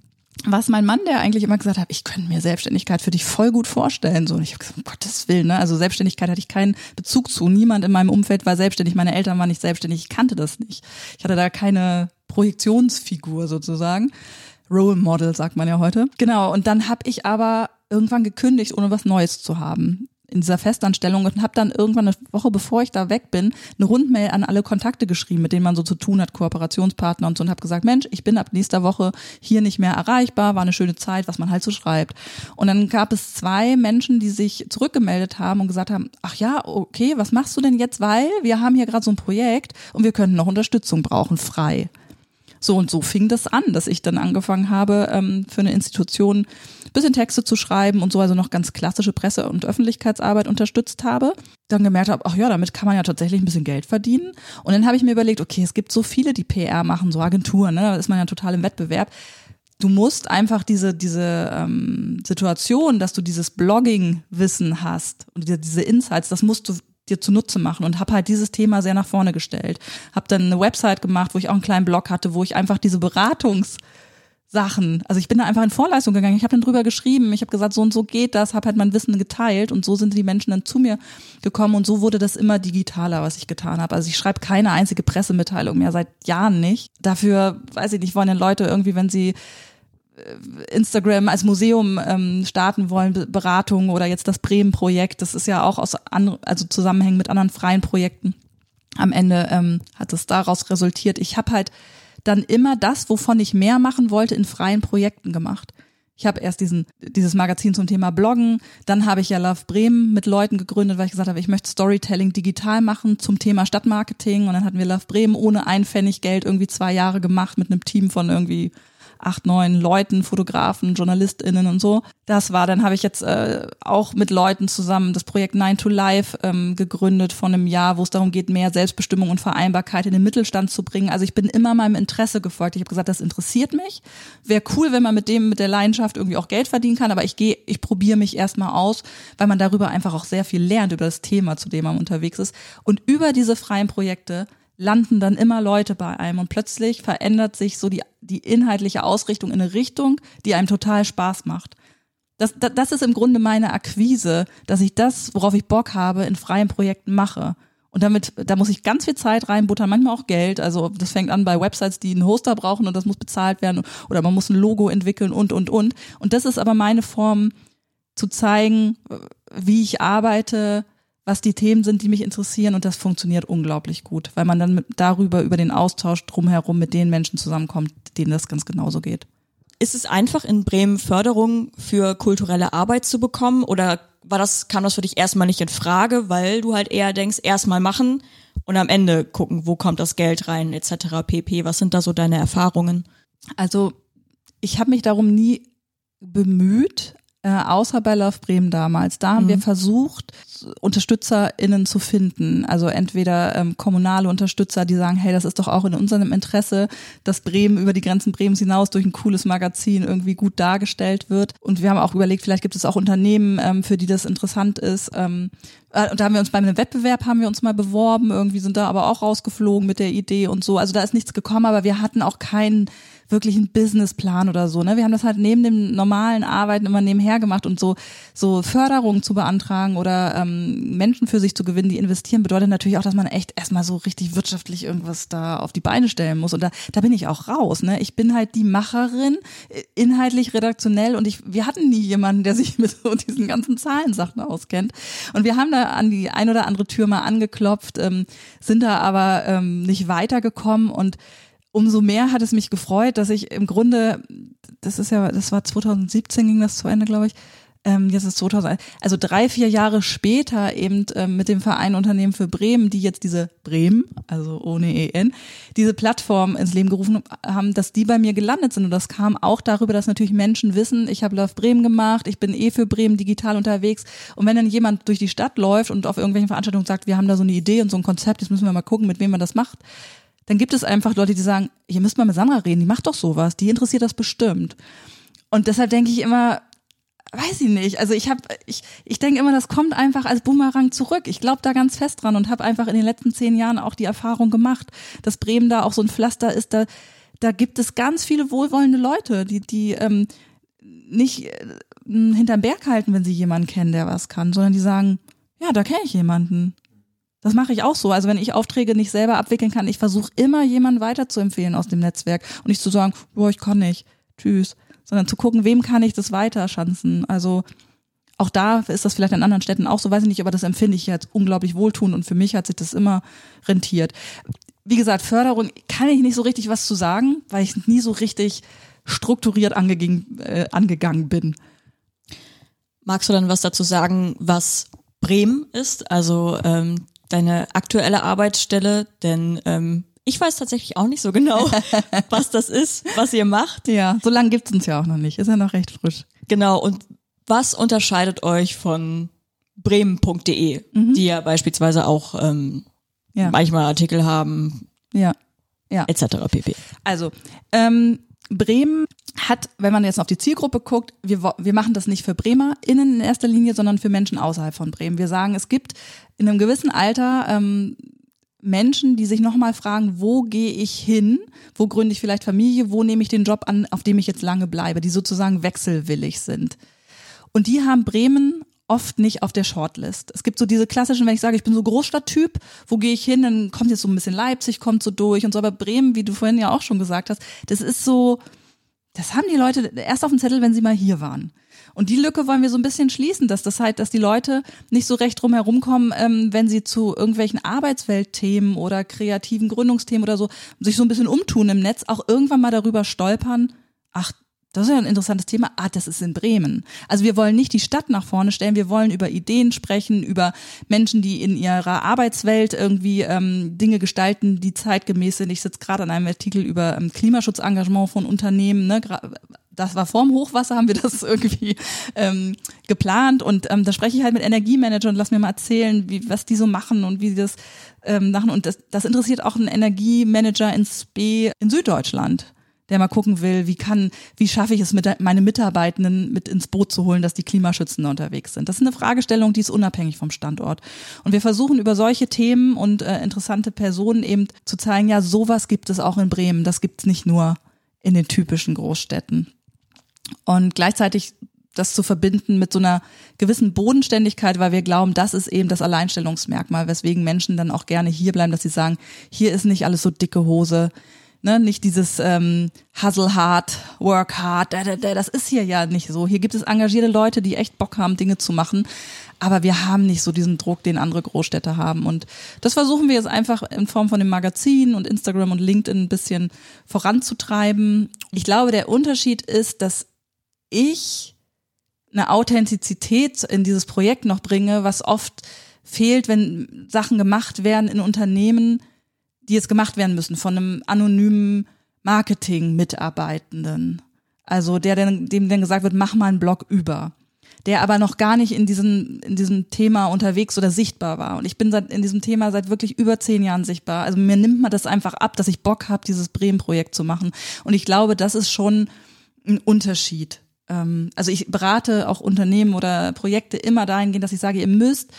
was mein Mann, der eigentlich immer gesagt hat, ich könnte mir Selbstständigkeit für dich voll gut vorstellen. So, und ich habe gesagt, um Gottes Willen, ne? Also Selbstständigkeit hatte ich keinen Bezug zu. Niemand in meinem Umfeld war selbstständig. Meine Eltern waren nicht selbstständig. Ich kannte das nicht. Ich hatte da keine Projektionsfigur sozusagen. Role Model, sagt man ja heute. Genau. Und dann habe ich aber irgendwann gekündigt, ohne was Neues zu haben in dieser Festanstellung und habe dann irgendwann eine Woche bevor ich da weg bin, eine Rundmail an alle Kontakte geschrieben, mit denen man so zu tun hat, Kooperationspartner und so und habe gesagt, Mensch, ich bin ab nächster Woche hier nicht mehr erreichbar, war eine schöne Zeit, was man halt so schreibt. Und dann gab es zwei Menschen, die sich zurückgemeldet haben und gesagt haben, ach ja, okay, was machst du denn jetzt, weil wir haben hier gerade so ein Projekt und wir könnten noch Unterstützung brauchen, frei. So und so fing das an, dass ich dann angefangen habe, ähm, für eine Institution bisschen Texte zu schreiben und so, also noch ganz klassische Presse- und Öffentlichkeitsarbeit unterstützt habe. Dann gemerkt habe, ach ja, damit kann man ja tatsächlich ein bisschen Geld verdienen. Und dann habe ich mir überlegt, okay, es gibt so viele, die PR machen, so Agenturen, ne? da ist man ja total im Wettbewerb du musst einfach diese, diese ähm, Situation, dass du dieses Blogging-Wissen hast und diese Insights, das musst du dir zunutze machen und habe halt dieses Thema sehr nach vorne gestellt. Habe dann eine Website gemacht, wo ich auch einen kleinen Blog hatte, wo ich einfach diese Beratungs Sachen. Also ich bin da einfach in Vorleistung gegangen. Ich habe dann drüber geschrieben. Ich habe gesagt, so und so geht das, habe halt mein Wissen geteilt und so sind die Menschen dann zu mir gekommen und so wurde das immer digitaler, was ich getan habe. Also ich schreibe keine einzige Pressemitteilung mehr seit Jahren nicht. Dafür, weiß ich nicht, wollen dann Leute irgendwie, wenn sie Instagram als Museum ähm, starten wollen, Beratung oder jetzt das Bremen-Projekt, das ist ja auch aus anderen, also Zusammenhängen mit anderen freien Projekten. Am Ende ähm, hat es daraus resultiert. Ich habe halt dann immer das, wovon ich mehr machen wollte, in freien Projekten gemacht. Ich habe erst diesen, dieses Magazin zum Thema Bloggen, dann habe ich ja Love Bremen mit Leuten gegründet, weil ich gesagt habe, ich möchte Storytelling digital machen zum Thema Stadtmarketing und dann hatten wir Love Bremen ohne ein Pfennig Geld irgendwie zwei Jahre gemacht mit einem Team von irgendwie acht, neun Leuten, Fotografen, JournalistInnen und so. Das war, dann habe ich jetzt äh, auch mit Leuten zusammen das Projekt Nine to Life ähm, gegründet von einem Jahr, wo es darum geht, mehr Selbstbestimmung und Vereinbarkeit in den Mittelstand zu bringen. Also ich bin immer meinem Interesse gefolgt. Ich habe gesagt, das interessiert mich. Wäre cool, wenn man mit dem, mit der Leidenschaft irgendwie auch Geld verdienen kann, aber ich gehe, ich probiere mich erstmal aus, weil man darüber einfach auch sehr viel lernt über das Thema, zu dem man unterwegs ist. Und über diese freien Projekte landen dann immer Leute bei einem und plötzlich verändert sich so die, die inhaltliche Ausrichtung in eine Richtung, die einem total Spaß macht. Das, das, das ist im Grunde meine Akquise, dass ich das, worauf ich Bock habe, in freien Projekten mache. Und damit, da muss ich ganz viel Zeit reinbuttern, manchmal auch Geld. Also das fängt an bei Websites, die einen Hoster brauchen und das muss bezahlt werden oder man muss ein Logo entwickeln und, und, und. Und das ist aber meine Form zu zeigen, wie ich arbeite, was die Themen sind, die mich interessieren und das funktioniert unglaublich gut, weil man dann mit, darüber, über den Austausch drumherum mit den Menschen zusammenkommt, denen das ganz genauso geht. Ist es einfach in Bremen Förderung für kulturelle Arbeit zu bekommen oder war das, kam das für dich erstmal nicht in Frage, weil du halt eher denkst, erstmal machen und am Ende gucken, wo kommt das Geld rein, etc. pp. Was sind da so deine Erfahrungen? Also ich habe mich darum nie bemüht, äh, außer bei Love Bremen damals. Da haben mhm. wir versucht, UnterstützerInnen zu finden. Also entweder ähm, kommunale Unterstützer, die sagen, hey, das ist doch auch in unserem Interesse, dass Bremen über die Grenzen Bremens hinaus durch ein cooles Magazin irgendwie gut dargestellt wird. Und wir haben auch überlegt, vielleicht gibt es auch Unternehmen, ähm, für die das interessant ist. Ähm, äh, und da haben wir uns bei einem Wettbewerb haben wir uns mal beworben, irgendwie sind da aber auch rausgeflogen mit der Idee und so. Also da ist nichts gekommen, aber wir hatten auch keinen wirklich einen Businessplan oder so. Ne? Wir haben das halt neben dem normalen Arbeiten immer nebenher gemacht und so so Förderung zu beantragen oder ähm, Menschen für sich zu gewinnen, die investieren, bedeutet natürlich auch, dass man echt erstmal so richtig wirtschaftlich irgendwas da auf die Beine stellen muss. Und da, da bin ich auch raus. Ne? Ich bin halt die Macherin, äh, inhaltlich, redaktionell und ich, wir hatten nie jemanden, der sich mit so diesen ganzen Zahlensachen auskennt. Und wir haben da an die ein oder andere Tür mal angeklopft, ähm, sind da aber ähm, nicht weitergekommen und umso mehr hat es mich gefreut, dass ich im Grunde, das ist ja, das war 2017 ging das zu Ende, glaube ich, ähm, jetzt ist 2000, also drei, vier Jahre später eben ähm, mit dem Verein Unternehmen für Bremen, die jetzt diese Bremen, also ohne EN, diese Plattform ins Leben gerufen haben, dass die bei mir gelandet sind. Und das kam auch darüber, dass natürlich Menschen wissen, ich habe Love Bremen gemacht, ich bin eh für Bremen digital unterwegs. Und wenn dann jemand durch die Stadt läuft und auf irgendwelchen Veranstaltungen sagt, wir haben da so eine Idee und so ein Konzept, jetzt müssen wir mal gucken, mit wem man das macht, dann gibt es einfach Leute, die sagen, ihr müsst mal mit Sandra reden, die macht doch sowas, die interessiert das bestimmt. Und deshalb denke ich immer, weiß ich nicht. Also ich habe, ich, ich denke immer, das kommt einfach als Boomerang zurück. Ich glaube da ganz fest dran und habe einfach in den letzten zehn Jahren auch die Erfahrung gemacht, dass Bremen da auch so ein Pflaster ist. Da, da gibt es ganz viele wohlwollende Leute, die, die ähm, nicht äh, hinterm Berg halten, wenn sie jemanden kennen, der was kann, sondern die sagen, ja, da kenne ich jemanden. Das mache ich auch so. Also wenn ich Aufträge nicht selber abwickeln kann, ich versuche immer jemanden weiterzuempfehlen aus dem Netzwerk und nicht zu sagen, boah, ich kann nicht, tschüss, sondern zu gucken, wem kann ich das weiterschanzen. Also auch da ist das vielleicht in anderen Städten auch so, weiß ich nicht, aber das empfinde ich jetzt unglaublich wohltun und für mich hat sich das immer rentiert. Wie gesagt, Förderung kann ich nicht so richtig was zu sagen, weil ich nie so richtig strukturiert angegangen, äh, angegangen bin. Magst du dann was dazu sagen, was Bremen ist? Also ähm, deine aktuelle Arbeitsstelle? Denn ähm, ich weiß tatsächlich auch nicht so genau, was das ist, was ihr macht. Ja, so lange gibt's uns ja auch noch nicht. Ist ja noch recht frisch. Genau. Und was unterscheidet euch von bremen.de, mhm. die ja beispielsweise auch ähm, ja. manchmal Artikel haben, ja, ja, etc. pp. Also ähm, Bremen hat, wenn man jetzt auf die Zielgruppe guckt, wir, wir machen das nicht für BremerInnen in erster Linie, sondern für Menschen außerhalb von Bremen. Wir sagen, es gibt in einem gewissen Alter ähm, Menschen, die sich nochmal fragen, wo gehe ich hin, wo gründe ich vielleicht Familie, wo nehme ich den Job an, auf dem ich jetzt lange bleibe, die sozusagen wechselwillig sind. Und die haben Bremen oft nicht auf der Shortlist. Es gibt so diese klassischen, wenn ich sage, ich bin so Großstadttyp, wo gehe ich hin, dann kommt jetzt so ein bisschen Leipzig, kommt so durch und so, aber Bremen, wie du vorhin ja auch schon gesagt hast, das ist so, das haben die Leute erst auf dem Zettel, wenn sie mal hier waren. Und die Lücke wollen wir so ein bisschen schließen, dass das halt, dass die Leute nicht so recht drum herumkommen, ähm, wenn sie zu irgendwelchen Arbeitsweltthemen oder kreativen Gründungsthemen oder so sich so ein bisschen umtun im Netz, auch irgendwann mal darüber stolpern, ach, das ist ja ein interessantes Thema. Ah, das ist in Bremen. Also wir wollen nicht die Stadt nach vorne stellen, wir wollen über Ideen sprechen, über Menschen, die in ihrer Arbeitswelt irgendwie ähm, Dinge gestalten, die zeitgemäß sind. Ich sitze gerade an einem Artikel über ähm, Klimaschutzengagement von Unternehmen. Ne? Das war vorm Hochwasser, haben wir das irgendwie ähm, geplant. Und ähm, da spreche ich halt mit Energiemanagern und lass mir mal erzählen, wie, was die so machen und wie sie das ähm, machen. Und das, das interessiert auch einen Energiemanager ins B in Süddeutschland der mal gucken will, wie kann, wie schaffe ich es, mit meine Mitarbeitenden mit ins Boot zu holen, dass die Klimaschützende unterwegs sind. Das ist eine Fragestellung, die ist unabhängig vom Standort. Und wir versuchen über solche Themen und äh, interessante Personen eben zu zeigen, ja, sowas gibt es auch in Bremen. Das gibt es nicht nur in den typischen Großstädten. Und gleichzeitig das zu verbinden mit so einer gewissen Bodenständigkeit, weil wir glauben, das ist eben das Alleinstellungsmerkmal, weswegen Menschen dann auch gerne hier bleiben, dass sie sagen, hier ist nicht alles so dicke Hose, Ne, nicht dieses ähm, Hustle hard, work hard, da, da, da, das ist hier ja nicht so. Hier gibt es engagierte Leute, die echt Bock haben, Dinge zu machen. Aber wir haben nicht so diesen Druck, den andere Großstädte haben. Und das versuchen wir jetzt einfach in Form von dem Magazin und Instagram und LinkedIn ein bisschen voranzutreiben. Ich glaube, der Unterschied ist, dass ich eine Authentizität in dieses Projekt noch bringe, was oft fehlt, wenn Sachen gemacht werden in Unternehmen, die jetzt gemacht werden müssen von einem anonymen Marketing-Mitarbeitenden. Also der, dem dann gesagt wird, mach mal einen Blog über. Der aber noch gar nicht in diesem, in diesem Thema unterwegs oder sichtbar war. Und ich bin seit, in diesem Thema seit wirklich über zehn Jahren sichtbar. Also mir nimmt man das einfach ab, dass ich Bock habe, dieses Bremen-Projekt zu machen. Und ich glaube, das ist schon ein Unterschied. Ähm, also ich berate auch Unternehmen oder Projekte immer dahingehend, dass ich sage, ihr müsst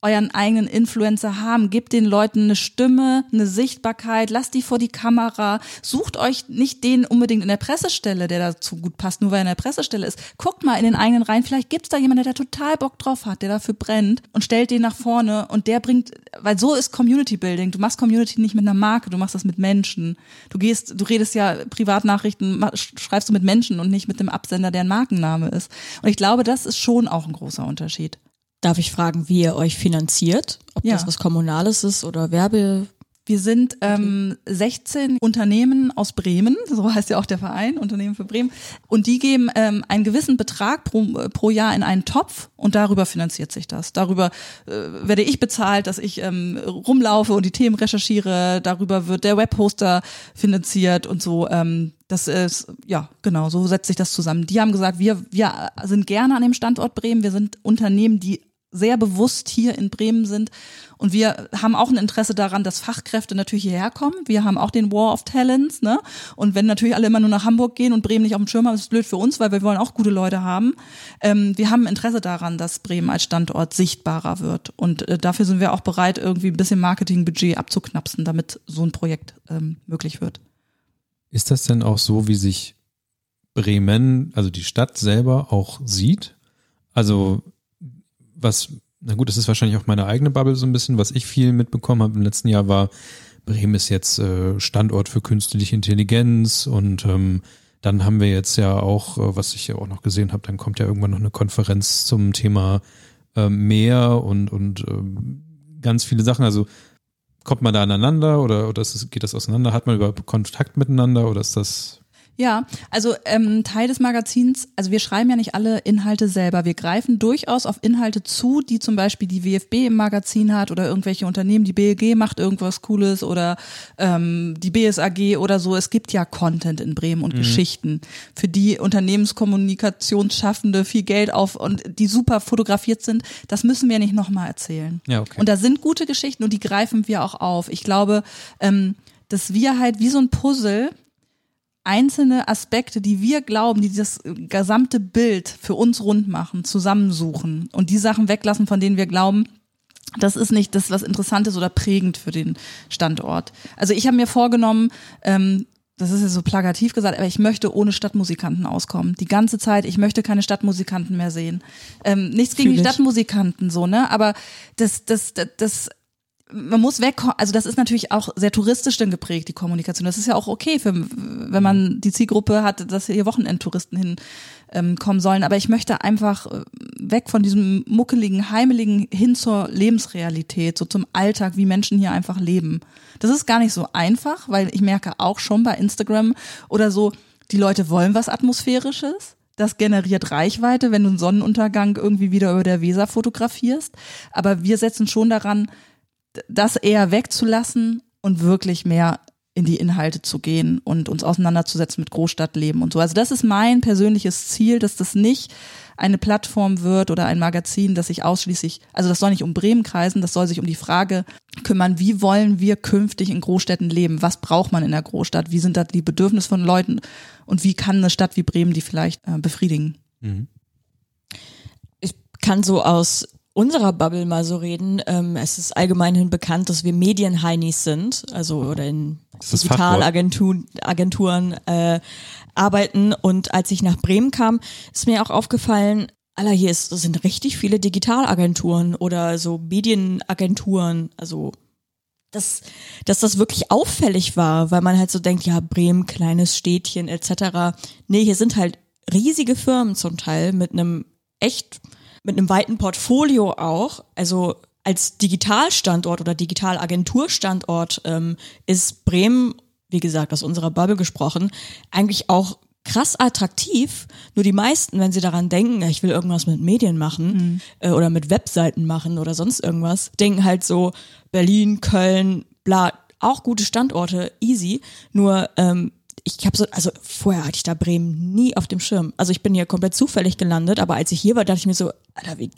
euren eigenen Influencer haben. Gebt den Leuten eine Stimme, eine Sichtbarkeit, lasst die vor die Kamera. Sucht euch nicht den unbedingt in der Pressestelle, der dazu gut passt, nur weil er in der Pressestelle ist. Guckt mal in den eigenen Reihen. Vielleicht gibt's da jemanden, der da total Bock drauf hat, der dafür brennt und stellt den nach vorne und der bringt, weil so ist Community Building. Du machst Community nicht mit einer Marke, du machst das mit Menschen. Du gehst, du redest ja Privatnachrichten, schreibst du mit Menschen und nicht mit dem Absender, der ein Markenname ist. Und ich glaube, das ist schon auch ein großer Unterschied. Darf ich fragen, wie ihr euch finanziert? Ob ja. das was Kommunales ist oder Werbe? Wir sind ähm, 16 Unternehmen aus Bremen, so heißt ja auch der Verein, Unternehmen für Bremen. Und die geben ähm, einen gewissen Betrag pro, pro Jahr in einen Topf und darüber finanziert sich das. Darüber äh, werde ich bezahlt, dass ich ähm, rumlaufe und die Themen recherchiere. Darüber wird der Webhoster finanziert und so. Ähm, das ist, ja, genau, so setzt sich das zusammen. Die haben gesagt, wir, wir sind gerne an dem Standort Bremen. Wir sind Unternehmen, die sehr bewusst hier in Bremen sind. Und wir haben auch ein Interesse daran, dass Fachkräfte natürlich hierher kommen. Wir haben auch den War of Talents, ne? Und wenn natürlich alle immer nur nach Hamburg gehen und Bremen nicht auf dem Schirm haben, ist blöd für uns, weil wir wollen auch gute Leute haben. Ähm, wir haben ein Interesse daran, dass Bremen als Standort sichtbarer wird. Und äh, dafür sind wir auch bereit, irgendwie ein bisschen Marketingbudget abzuknapsen, damit so ein Projekt ähm, möglich wird. Ist das denn auch so, wie sich Bremen, also die Stadt selber auch sieht? Also was, na gut, das ist wahrscheinlich auch meine eigene Bubble so ein bisschen, was ich viel mitbekommen habe im letzten Jahr war, Bremen ist jetzt äh, Standort für künstliche Intelligenz und ähm, dann haben wir jetzt ja auch, äh, was ich ja auch noch gesehen habe, dann kommt ja irgendwann noch eine Konferenz zum Thema äh, Meer und, und ähm, ganz viele Sachen. Also kommt man da aneinander oder, oder ist, geht das auseinander? Hat man überhaupt Kontakt miteinander oder ist das ja, also ähm, Teil des Magazins, also wir schreiben ja nicht alle Inhalte selber. Wir greifen durchaus auf Inhalte zu, die zum Beispiel die WFB im Magazin hat oder irgendwelche Unternehmen, die BLG macht irgendwas Cooles oder ähm, die BSAG oder so. Es gibt ja Content in Bremen und mhm. Geschichten, für die Unternehmenskommunikationsschaffende viel Geld auf und die super fotografiert sind. Das müssen wir nicht nochmal erzählen. Ja, okay. Und da sind gute Geschichten und die greifen wir auch auf. Ich glaube, ähm, dass wir halt wie so ein Puzzle einzelne Aspekte, die wir glauben, die das gesamte Bild für uns rund machen, zusammensuchen und die Sachen weglassen, von denen wir glauben, das ist nicht das, was interessant ist oder prägend für den Standort. Also ich habe mir vorgenommen, ähm, das ist ja so plakativ gesagt, aber ich möchte ohne Stadtmusikanten auskommen. Die ganze Zeit, ich möchte keine Stadtmusikanten mehr sehen. Ähm, nichts gegen Fühl die. Stadtmusikanten, so, ne? Aber das, das, das, das man muss weg, also das ist natürlich auch sehr touristisch dann geprägt, die Kommunikation. Das ist ja auch okay, für, wenn man die Zielgruppe hat, dass hier Wochenendtouristen hin ähm, kommen sollen. Aber ich möchte einfach äh, weg von diesem muckeligen, heimeligen hin zur Lebensrealität, so zum Alltag, wie Menschen hier einfach leben. Das ist gar nicht so einfach, weil ich merke auch schon bei Instagram oder so, die Leute wollen was Atmosphärisches. Das generiert Reichweite, wenn du einen Sonnenuntergang irgendwie wieder über der Weser fotografierst. Aber wir setzen schon daran, das eher wegzulassen und wirklich mehr in die Inhalte zu gehen und uns auseinanderzusetzen mit Großstadtleben und so. Also das ist mein persönliches Ziel, dass das nicht eine Plattform wird oder ein Magazin, das sich ausschließlich, also das soll nicht um Bremen kreisen, das soll sich um die Frage kümmern, wie wollen wir künftig in Großstädten leben? Was braucht man in der Großstadt? Wie sind da die Bedürfnisse von Leuten? Und wie kann eine Stadt wie Bremen die vielleicht äh, befriedigen? ich kann so aus unserer Bubble mal so reden. Ähm, es ist allgemeinhin bekannt, dass wir Medienheinis sind, also oder in Digitalagenturen Agenturen, äh, arbeiten. Und als ich nach Bremen kam, ist mir auch aufgefallen, Alter, hier ist, sind richtig viele Digitalagenturen oder so Medienagenturen, also dass, dass das wirklich auffällig war, weil man halt so denkt, ja, Bremen, kleines Städtchen etc. Nee, hier sind halt riesige Firmen zum Teil mit einem echt, mit einem weiten Portfolio auch. Also als Digitalstandort oder Digitalagenturstandort ähm, ist Bremen, wie gesagt, aus unserer Bubble gesprochen, eigentlich auch krass attraktiv. Nur die meisten, wenn sie daran denken, ich will irgendwas mit Medien machen äh, oder mit Webseiten machen oder sonst irgendwas, denken halt so Berlin, Köln, bla, auch gute Standorte, easy. Nur ähm, ich habe so, also vorher hatte ich da Bremen nie auf dem Schirm. Also ich bin hier komplett zufällig gelandet, aber als ich hier war, dachte ich mir so, Alter, wie,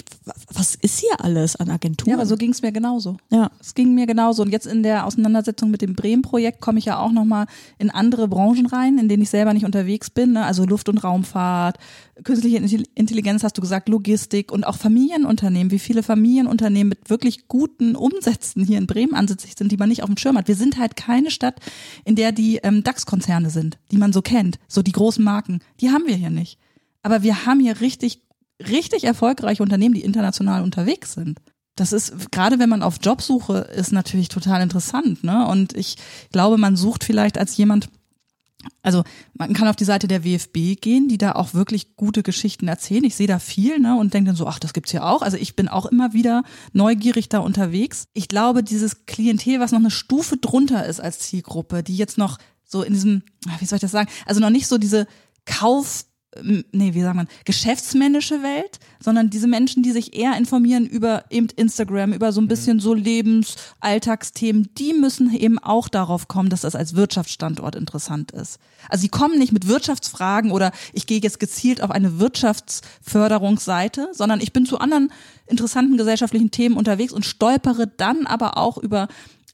was ist hier alles an Agenturen? Ja, aber so ging es mir genauso. Ja. Es ging mir genauso. Und jetzt in der Auseinandersetzung mit dem Bremen-Projekt komme ich ja auch nochmal in andere Branchen rein, in denen ich selber nicht unterwegs bin. Ne? Also Luft- und Raumfahrt, künstliche Intelli- Intelligenz, hast du gesagt, Logistik und auch Familienunternehmen. Wie viele Familienunternehmen mit wirklich guten Umsätzen hier in Bremen ansässig sind, die man nicht auf dem Schirm hat. Wir sind halt keine Stadt, in der die ähm, DAX-Konzerne sind, die man so kennt. So die großen Marken. Die haben wir hier nicht. Aber wir haben hier richtig, richtig erfolgreiche Unternehmen, die international unterwegs sind. Das ist, gerade wenn man auf Jobsuche ist, natürlich total interessant, ne? Und ich glaube, man sucht vielleicht als jemand, also man kann auf die Seite der WFB gehen, die da auch wirklich gute Geschichten erzählen. Ich sehe da viel, ne, und denke dann so, ach, das gibt's ja auch. Also ich bin auch immer wieder neugierig da unterwegs. Ich glaube, dieses Klientel, was noch eine Stufe drunter ist als Zielgruppe, die jetzt noch so in diesem, wie soll ich das sagen, also noch nicht so diese Kauf nee, wie sagt man, geschäftsmännische Welt, sondern diese Menschen, die sich eher informieren über eben Instagram, über so ein bisschen so Lebensalltagsthemen, die müssen eben auch darauf kommen, dass das als Wirtschaftsstandort interessant ist. Also sie kommen nicht mit Wirtschaftsfragen oder ich gehe jetzt gezielt auf eine Wirtschaftsförderungsseite, sondern ich bin zu anderen interessanten gesellschaftlichen Themen unterwegs und stolpere dann aber auch über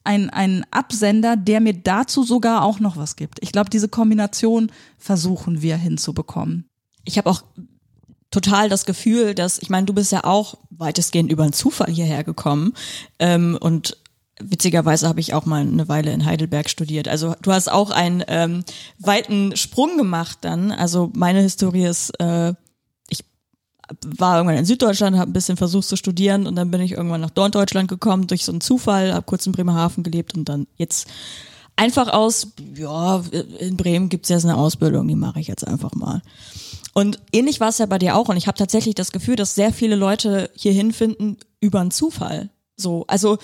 ein, ein Absender, der mir dazu sogar auch noch was gibt. Ich glaube, diese Kombination versuchen wir hinzubekommen. ich habe auch total das Gefühl, dass, ich meine, du bist ja auch weitestgehend über einen Zufall hierher gekommen ähm, und witzigerweise habe ich auch mal eine Weile in Heidelberg studiert. Also du hast auch einen ähm, weiten Sprung gemacht dann. Also meine Historie ist, äh, war irgendwann in Süddeutschland, habe ein bisschen versucht zu studieren und dann bin ich irgendwann nach Norddeutschland gekommen durch so einen Zufall, habe kurz in Bremerhaven gelebt und dann jetzt einfach aus, ja, in Bremen gibt's jetzt eine Ausbildung, die mache ich jetzt einfach mal. Und ähnlich war es ja bei dir auch. Und ich habe tatsächlich das Gefühl, dass sehr viele Leute hier hinfinden über einen Zufall. So, also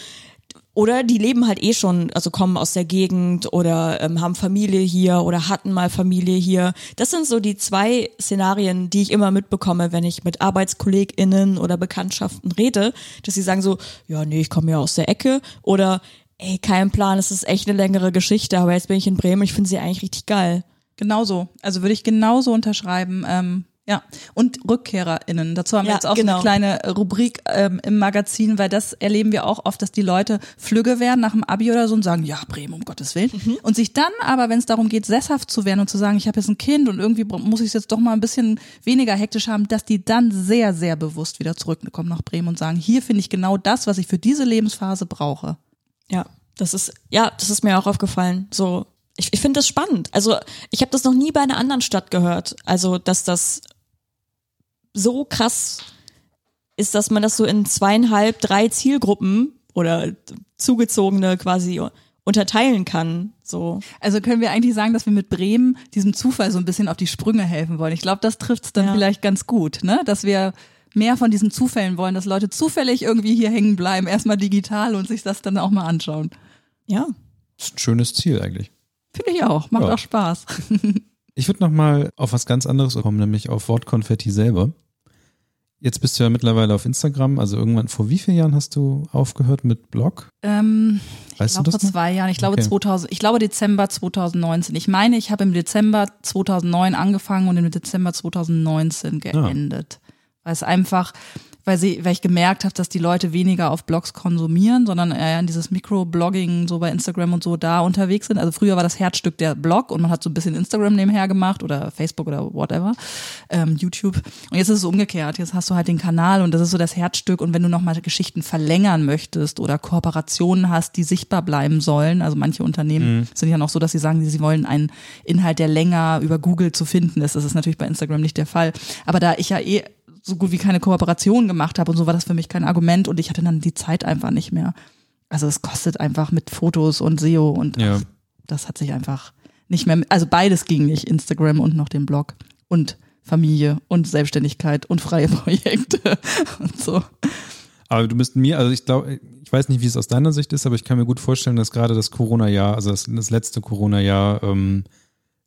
oder die leben halt eh schon, also kommen aus der Gegend oder ähm, haben Familie hier oder hatten mal Familie hier. Das sind so die zwei Szenarien, die ich immer mitbekomme, wenn ich mit ArbeitskollegInnen oder Bekanntschaften rede, dass sie sagen so, ja, nee, ich komme ja aus der Ecke oder ey, kein Plan, es ist echt eine längere Geschichte, aber jetzt bin ich in Bremen, ich finde sie eigentlich richtig geil. Genauso. Also würde ich genauso unterschreiben. Ähm, Ja, und RückkehrerInnen. Dazu haben wir Ja, jetzt auch genau. eine kleine Rubrik ähm, im Magazin, weil das erleben wir auch oft, dass die Leute flügge werden nach dem Abi oder so und sagen, ja, Bremen, um Gottes Willen. Mhm. Und sich dann aber, wenn es darum geht, sesshaft zu werden und zu sagen, ich habe jetzt ein Kind und irgendwie muss ich es jetzt doch mal ein bisschen weniger hektisch haben, dass die dann sehr, sehr bewusst wieder zurückkommen nach Bremen und sagen, hier finde ich genau das, was ich für diese Lebensphase brauche. Ja, das ist, ja, das ist mir auch aufgefallen. So, ich, ich finde das spannend. Also, ich habe das noch nie bei einer anderen Stadt gehört. Also, dass das so krass ist, dass man das so in zweieinhalb, drei Zielgruppen oder zugezogene quasi unterteilen kann. So. Also können wir eigentlich sagen, dass wir mit Bremen diesem Zufall so ein bisschen auf die Sprünge helfen wollen. Ich glaube, das trifft es dann Ja. vielleicht ganz gut, ne? Dass wir mehr von diesen Zufällen wollen, dass Leute zufällig irgendwie hier hängen bleiben, erstmal digital und sich das dann auch mal anschauen. Ja. Das ist ein schönes Ziel eigentlich. Finde ich auch, macht Ja. auch Spaß. Ich würde noch mal auf was ganz anderes kommen, nämlich auf Wortkonfetti selber. Jetzt bist du ja mittlerweile auf Instagram, also irgendwann vor wie vielen Jahren hast du aufgehört mit Blog? Ähm, Weißt ich glaube vor noch? zwei Jahren, ich glaube Okay. 2000, ich glaube Dezember 2019. Ich meine, ich habe im Dezember 2009 angefangen und im Dezember 2019 geendet. Weil es einfach, weil sie, weil ich gemerkt habe, dass die Leute weniger auf Blogs konsumieren, sondern eher in dieses Microblogging so bei Instagram und so da unterwegs sind. Also früher war das Herzstück der Blog und man hat so ein bisschen Instagram nebenher gemacht oder Facebook oder whatever, ähm, YouTube. Und jetzt ist es umgekehrt. Jetzt hast du halt den Kanal und das ist so das Herzstück. Und wenn du nochmal Geschichten verlängern möchtest oder Kooperationen hast, die sichtbar bleiben sollen, also manche Unternehmen sind ja noch so, dass sie sagen, sie wollen einen Inhalt, der länger über Google zu finden ist. Das ist natürlich bei Instagram nicht der Fall. Aber da ich ja eh so gut wie keine Kooperation gemacht habe und so war das für mich kein Argument und ich hatte dann die Zeit einfach nicht mehr. Also es kostet einfach mit Fotos und SEO und Ja. ach, das hat sich einfach nicht mehr, also beides ging nicht, Instagram und noch den Blog und Familie und Selbstständigkeit und freie Projekte und so. Aber du bist mir, also ich glaube, ich weiß nicht, wie es aus deiner Sicht ist, aber ich kann mir gut vorstellen, dass gerade das Corona-Jahr, also das, das letzte Corona-Jahr, ähm,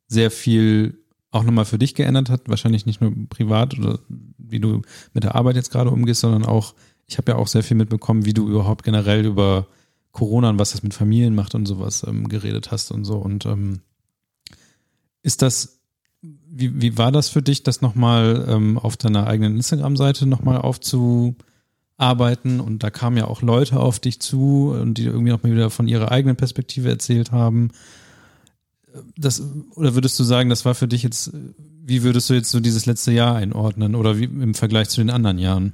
sehr viel auch nochmal für dich geändert hat. Wahrscheinlich nicht nur privat oder wie du mit der Arbeit jetzt gerade umgehst, sondern auch, ich habe ja auch sehr viel mitbekommen, wie du überhaupt generell über Corona und was das mit Familien macht und sowas ähm, geredet hast und so. Und ähm, ist das, wie, wie war das für dich, das nochmal ähm, auf deiner eigenen Instagram-Seite nochmal aufzuarbeiten? Und da kamen ja auch Leute auf dich zu und die irgendwie nochmal wieder von ihrer eigenen Perspektive erzählt haben. Das, oder würdest du sagen, das war für dich jetzt, wie würdest du jetzt so dieses letzte Jahr einordnen oder wie im Vergleich zu den anderen Jahren?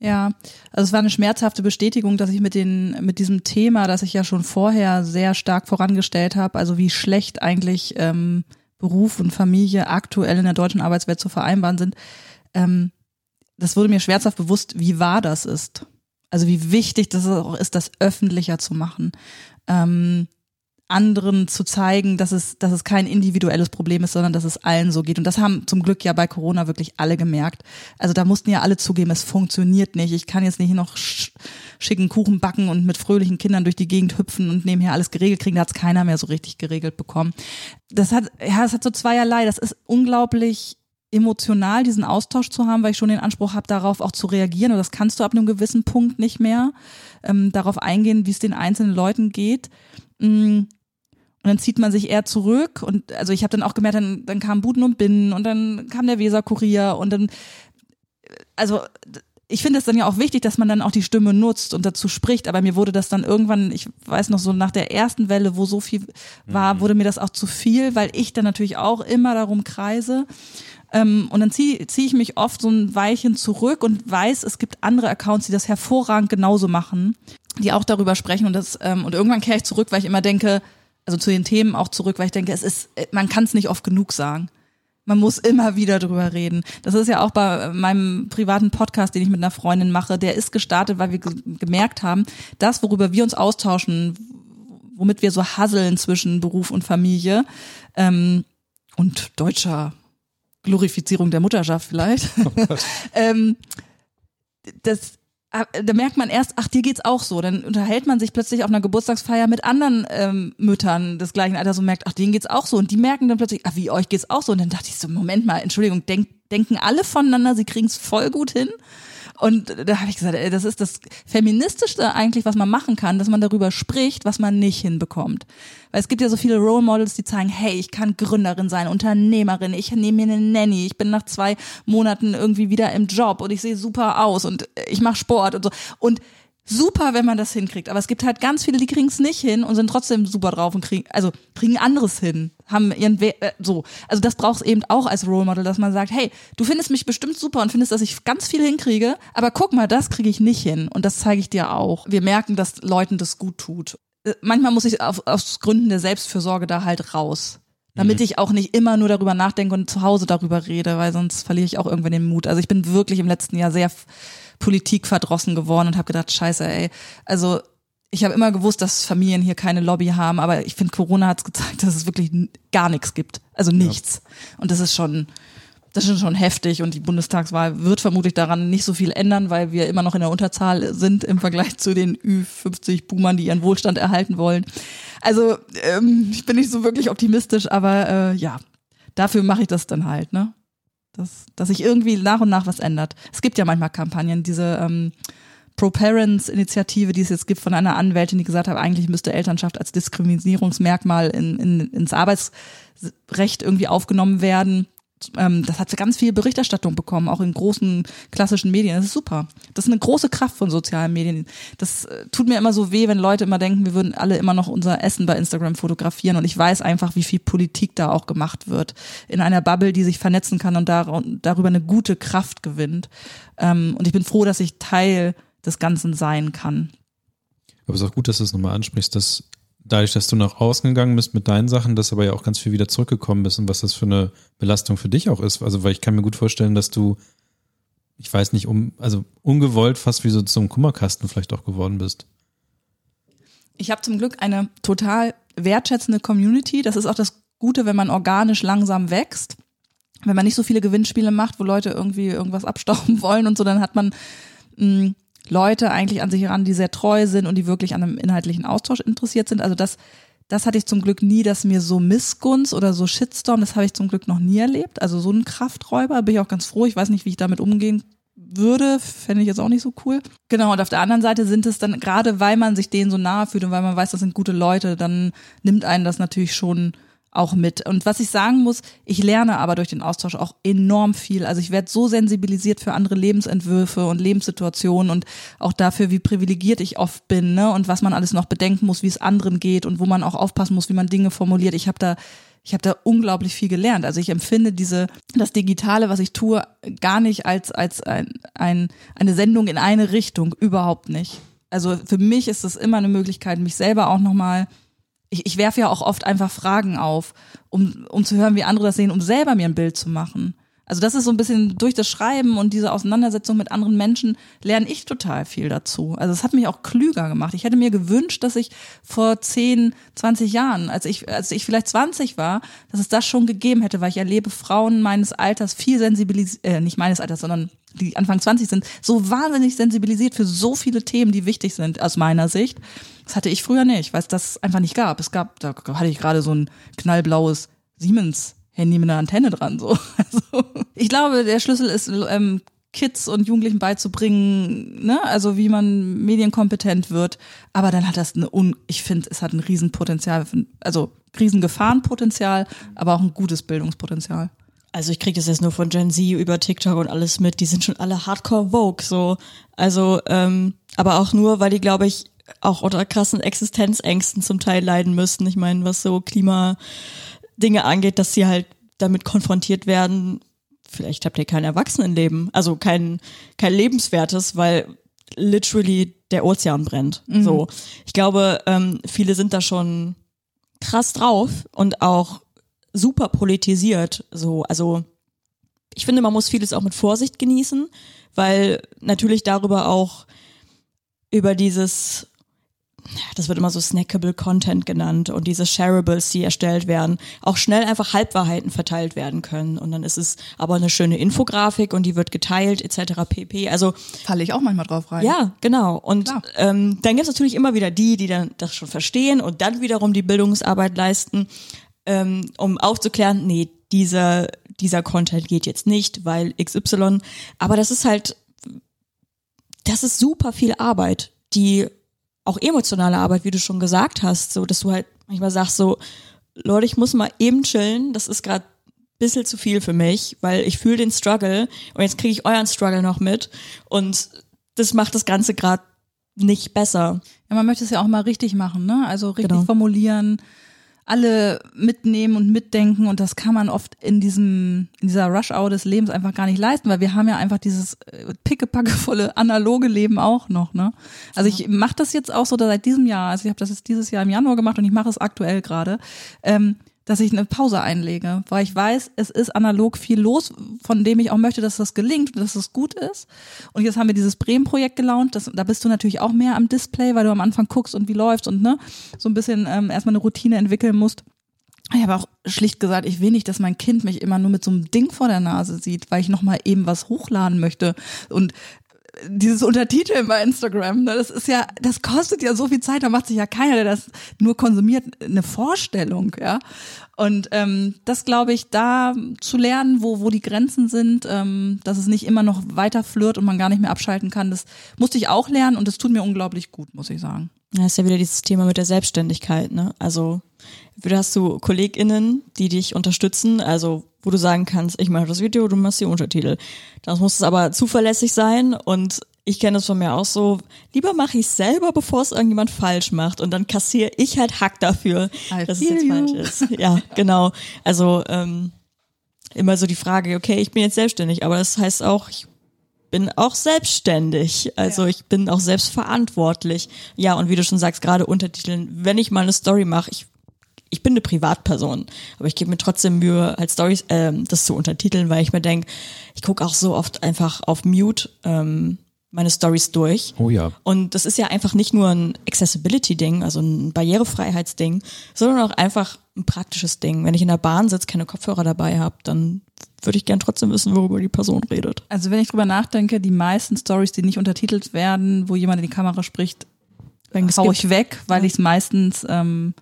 Ja, also es war eine schmerzhafte Bestätigung, dass ich mit den mit diesem Thema, das ich ja schon vorher sehr stark vorangestellt habe, also wie schlecht eigentlich ähm, Beruf und Familie aktuell in der deutschen Arbeitswelt zu vereinbaren sind, ähm, das wurde mir schmerzhaft bewusst, wie wahr das ist. Also wie wichtig das auch ist, das öffentlicher zu machen. Ähm, anderen zu zeigen, dass es, dass es kein individuelles Problem ist, sondern dass es allen so geht. Und das haben zum Glück ja bei Corona wirklich alle gemerkt. Also da mussten ja alle zugeben, es funktioniert nicht. Ich kann jetzt nicht noch sch schicken Kuchen backen und mit fröhlichen Kindern durch die Gegend hüpfen und nebenher alles geregelt kriegen. Da hat es keiner mehr so richtig geregelt bekommen. Das hat, ja, es hat so zweierlei. Das ist unglaublich emotional, diesen Austausch zu haben, weil ich schon den Anspruch habe, darauf auch zu reagieren. Und das kannst du ab einem gewissen Punkt nicht mehr. Ähm, darauf eingehen, wie es den einzelnen Leuten geht. Mm. Und dann zieht man sich eher zurück und also ich habe dann auch gemerkt, dann, dann kam Buden und Binnen und dann kam der Weserkurier und dann, also ich finde es dann ja auch wichtig, dass man dann auch die Stimme nutzt und dazu spricht, aber mir wurde das dann irgendwann, ich weiß noch so nach der ersten Welle, wo so viel war, wurde mir das auch zu viel, weil ich dann natürlich auch immer darum kreise. Ähm, und dann ziehe zieh ich mich oft so ein Weilchen zurück und weiß, es gibt andere Accounts, die das hervorragend genauso machen, die auch darüber sprechen und das ähm, und irgendwann kehre ich zurück, weil ich immer denke, also zu den Themen auch zurück, weil ich denke, es ist, man kann es nicht oft genug sagen. Man muss immer wieder drüber reden. Das ist ja auch bei meinem privaten Podcast, den ich mit einer Freundin mache, der ist gestartet, weil wir ge gemerkt haben, das, worüber wir uns austauschen, womit wir so hasseln zwischen Beruf und Familie ähm, und deutscher Glorifizierung der Mutterschaft vielleicht, ähm, das da merkt man erst, ach, dir geht's auch so. Dann unterhält man sich plötzlich auf einer Geburtstagsfeier mit anderen ähm, Müttern des gleichen Alters und merkt, ach, denen geht's auch so. Und die merken dann plötzlich, ach, wie euch geht's auch so. Und dann dachte ich so, Moment mal, Entschuldigung, denk, denken alle voneinander, sie kriegen's voll gut hin. Und da habe ich gesagt, ey, das ist das Feministischste eigentlich, was man machen kann, dass man darüber spricht, was man nicht hinbekommt. Weil es gibt ja so viele Role Models, die zeigen, hey, ich kann Gründerin sein, Unternehmerin, ich nehme mir eine Nanny, ich bin nach zwei Monaten irgendwie wieder im Job und ich sehe super aus und ich mache Sport und so. Und super, wenn man das hinkriegt. Aber es gibt halt ganz viele, die kriegen es nicht hin und sind trotzdem super drauf und kriegen, also kriegen anderes hin, haben ihren We äh, so. Also das braucht es eben auch als Role Model, dass man sagt, hey, du findest mich bestimmt super und findest, dass ich ganz viel hinkriege, aber guck mal, das kriege ich nicht hin und das zeige ich dir auch. Wir merken, dass Leuten das gut tut. Äh, manchmal muss ich auf, aus Gründen der Selbstfürsorge da halt raus. Damit ich auch nicht immer nur darüber nachdenke und zu Hause darüber rede, weil sonst verliere ich auch irgendwann den Mut. Also ich bin wirklich im letzten Jahr sehr Politik verdrossen geworden und habe gedacht, scheiße, ey. Also ich habe immer gewusst, dass Familien hier keine Lobby haben, aber ich finde, Corona hat es gezeigt, dass es wirklich gar nichts gibt. Also nichts. Ja. Und das ist schon, das ist schon heftig und die Bundestagswahl wird vermutlich daran nicht so viel ändern, weil wir immer noch in der Unterzahl sind im Vergleich zu den Ü50-Boomern, die ihren Wohlstand erhalten wollen. Also ähm, ich bin nicht so wirklich optimistisch, aber äh, ja, dafür mache ich das dann halt, ne? Dass, dass sich irgendwie nach und nach was ändert. Es gibt ja manchmal Kampagnen, diese ähm, Pro-Parents-Initiative, die es jetzt gibt von einer Anwältin, die gesagt hat, eigentlich müsste Elternschaft als Diskriminierungsmerkmal in, in, ins Arbeitsrecht irgendwie aufgenommen werden ähm, das hat ganz viel Berichterstattung bekommen, auch in großen klassischen Medien. Das ist super. Das ist eine große Kraft von sozialen Medien. Das äh, tut mir immer so weh, wenn Leute immer denken, wir würden alle immer noch unser Essen bei Instagram fotografieren. Und ich weiß einfach, wie viel Politik da auch gemacht wird. In einer Bubble, die sich vernetzen kann und dar darüber eine gute Kraft gewinnt. Ähm, und ich bin froh, dass ich Teil des Ganzen sein kann. Aber es ist auch gut, dass du es nochmal ansprichst, dass dadurch, dass du nach außen gegangen bist mit deinen Sachen, dass aber ja auch ganz viel wieder zurückgekommen bist und was das für eine Belastung für dich auch ist. Also, weil ich kann mir gut vorstellen, dass du, ich weiß nicht, um, also ungewollt fast wie so zum Kummerkasten vielleicht auch geworden bist. Ich habe zum Glück eine total wertschätzende Community. Das ist auch das Gute, wenn man organisch langsam wächst. Wenn man nicht so viele Gewinnspiele macht, wo Leute irgendwie irgendwas abstauben wollen und so, dann hat man mh, mm, Leute eigentlich an sich heran, die sehr treu sind und die wirklich an einem inhaltlichen Austausch interessiert sind. Also das, das hatte ich zum Glück nie, dass mir so Missgunst oder so Shitstorm, das habe ich zum Glück noch nie erlebt. Also so ein Krafträuber, bin ich auch ganz froh. Ich weiß nicht, wie ich damit umgehen würde, fände ich jetzt auch nicht so cool. Genau, und auf der anderen Seite sind es dann, gerade weil man sich denen so nahe fühlt und weil man weiß, das sind gute Leute, dann nimmt einen das natürlich schon auch mit. Und was ich sagen muss, ich lerne aber durch den Austausch auch enorm viel. Also ich werde so sensibilisiert für andere Lebensentwürfe und Lebenssituationen und auch dafür, wie privilegiert ich oft bin, ne? Und was man alles noch bedenken muss, wie es anderen geht und wo man auch aufpassen muss, wie man Dinge formuliert. Ich habe da ich habe da unglaublich viel gelernt. Also ich empfinde diese das Digitale, was ich tue, gar nicht als als ein, ein eine Sendung in eine Richtung, überhaupt nicht. Also für mich ist es immer eine Möglichkeit, mich selber auch noch mal ich, ich werfe ja auch oft einfach Fragen auf, um, um zu hören, wie andere das sehen, um selber mir ein Bild zu machen. Also das ist so ein bisschen durch das Schreiben und diese Auseinandersetzung mit anderen Menschen lerne ich total viel dazu. Also es hat mich auch klüger gemacht. Ich hätte mir gewünscht, dass ich vor 10, 20 Jahren, als ich, als ich vielleicht 20 war, dass es das schon gegeben hätte, weil ich erlebe Frauen meines Alters viel sensibilisiert, äh, nicht meines Alters, sondern die Anfang 20 sind, so wahnsinnig sensibilisiert für so viele Themen, die wichtig sind aus meiner Sicht. Das hatte ich früher nicht, weil es das einfach nicht gab. Es gab, da hatte ich gerade so ein knallblaues Siemens Handy mit einer Antenne dran. So. Also, ich glaube, der Schlüssel ist, ähm, Kids und Jugendlichen beizubringen, ne, also wie man medienkompetent wird. Aber dann hat das eine, un ich finde, es hat ein Riesenpotenzial, also Riesengefahrenpotenzial, aber auch ein gutes Bildungspotenzial. Also ich kriege das jetzt nur von Gen Z über TikTok und alles mit. Die sind schon alle Hardcore Vogue, so. Also, ähm, aber auch nur, weil die, glaube ich, auch unter krassen Existenzängsten zum Teil leiden müssten. Ich meine, was so Klima Dinge angeht, dass sie halt damit konfrontiert werden, vielleicht habt ihr kein Erwachsenenleben, also kein, kein lebenswertes, weil literally der Ozean brennt. Mhm. So. Ich glaube, ähm, viele sind da schon krass drauf und auch super politisiert. So, also ich finde, man muss vieles auch mit Vorsicht genießen, weil natürlich darüber auch über dieses das wird immer so snackable Content genannt und diese Shareables, die erstellt werden, auch schnell einfach Halbwahrheiten verteilt werden können. Und dann ist es aber eine schöne Infografik und die wird geteilt etc. pp. Also falle ich auch manchmal drauf rein. Ja, genau. Und ähm, dann gibt es natürlich immer wieder die, die dann das schon verstehen und dann wiederum die Bildungsarbeit leisten, ähm, um aufzuklären, nee, dieser dieser Content geht jetzt nicht, weil XY. Aber das ist halt das ist super viel Arbeit, die auch emotionale Arbeit, wie du schon gesagt hast, so dass du halt manchmal sagst so, Leute, ich muss mal eben chillen, das ist gerade bisschen zu viel für mich, weil ich fühle den Struggle und jetzt kriege ich euren Struggle noch mit und das macht das Ganze gerade nicht besser. Ja, man möchte es ja auch mal richtig machen, ne? Also richtig Genau. formulieren, alle mitnehmen und mitdenken und das kann man oft in diesem in dieser Rush-Hour des Lebens einfach gar nicht leisten, weil wir haben ja einfach dieses äh, pickepackevolle analoge Leben auch noch, ne? Also ich mache das jetzt auch so seit diesem Jahr, also ich habe das jetzt dieses Jahr im Januar gemacht und ich mache es aktuell gerade. Ähm, dass ich eine Pause einlege, weil ich weiß, es ist analog viel los, von dem ich auch möchte, dass das gelingt und dass es gut ist. Und jetzt haben wir dieses Bremen-Projekt gelauncht, das, da bist du natürlich auch mehr am Display, weil du am Anfang guckst und wie läuft's und ne, so ein bisschen ähm, erstmal eine Routine entwickeln musst. Ich habe auch schlicht gesagt, ich will nicht, dass mein Kind mich immer nur mit so einem Ding vor der Nase sieht, weil ich nochmal eben was hochladen möchte. Und dieses Untertiteln bei Instagram, ne, das ist ja, das kostet ja so viel Zeit, da macht sich ja keiner, der das nur konsumiert, eine Vorstellung, ja. Und ähm, das glaube ich, da zu lernen, wo, wo die Grenzen sind, ähm, dass es nicht immer noch weiter flirt und man gar nicht mehr abschalten kann, das musste ich auch lernen und das tut mir unglaublich gut, muss ich sagen. Ja, ist ja wieder dieses Thema mit der Selbstständigkeit, ne? Also, hast du KollegInnen, die dich unterstützen, also wo du sagen kannst, ich mache das Video, du machst die Untertitel. Das muss es aber zuverlässig sein und ich kenne das von mir auch so, lieber mache ich selber, bevor es irgendjemand falsch macht und dann kassiere ich halt Hack dafür, I dass es jetzt you. falsch ist. Ja, genau. Also ähm, immer so die Frage, okay, ich bin jetzt selbstständig, aber das heißt auch, ich bin auch selbstständig. Also ich bin auch selbstverantwortlich. Ja, und wie du schon sagst, gerade Untertiteln, wenn ich mal eine Story mache, ich ich bin eine Privatperson, aber ich gebe mir trotzdem Mühe, halt Stories, ähm, das zu untertiteln, weil ich mir denke, ich gucke auch so oft einfach auf Mute ähm, meine Stories durch. Oh ja. Und das ist ja einfach nicht nur ein Accessibility-Ding, also ein Barrierefreiheitsding, sondern auch einfach ein praktisches Ding. Wenn ich in der Bahn sitze, keine Kopfhörer dabei habe, dann würde ich gern trotzdem wissen, worüber die Person redet. Also wenn ich drüber nachdenke, die meisten Stories, die nicht untertitelt werden, wo jemand in die Kamera spricht, es hau ich weg, weil ich es meistens ähm,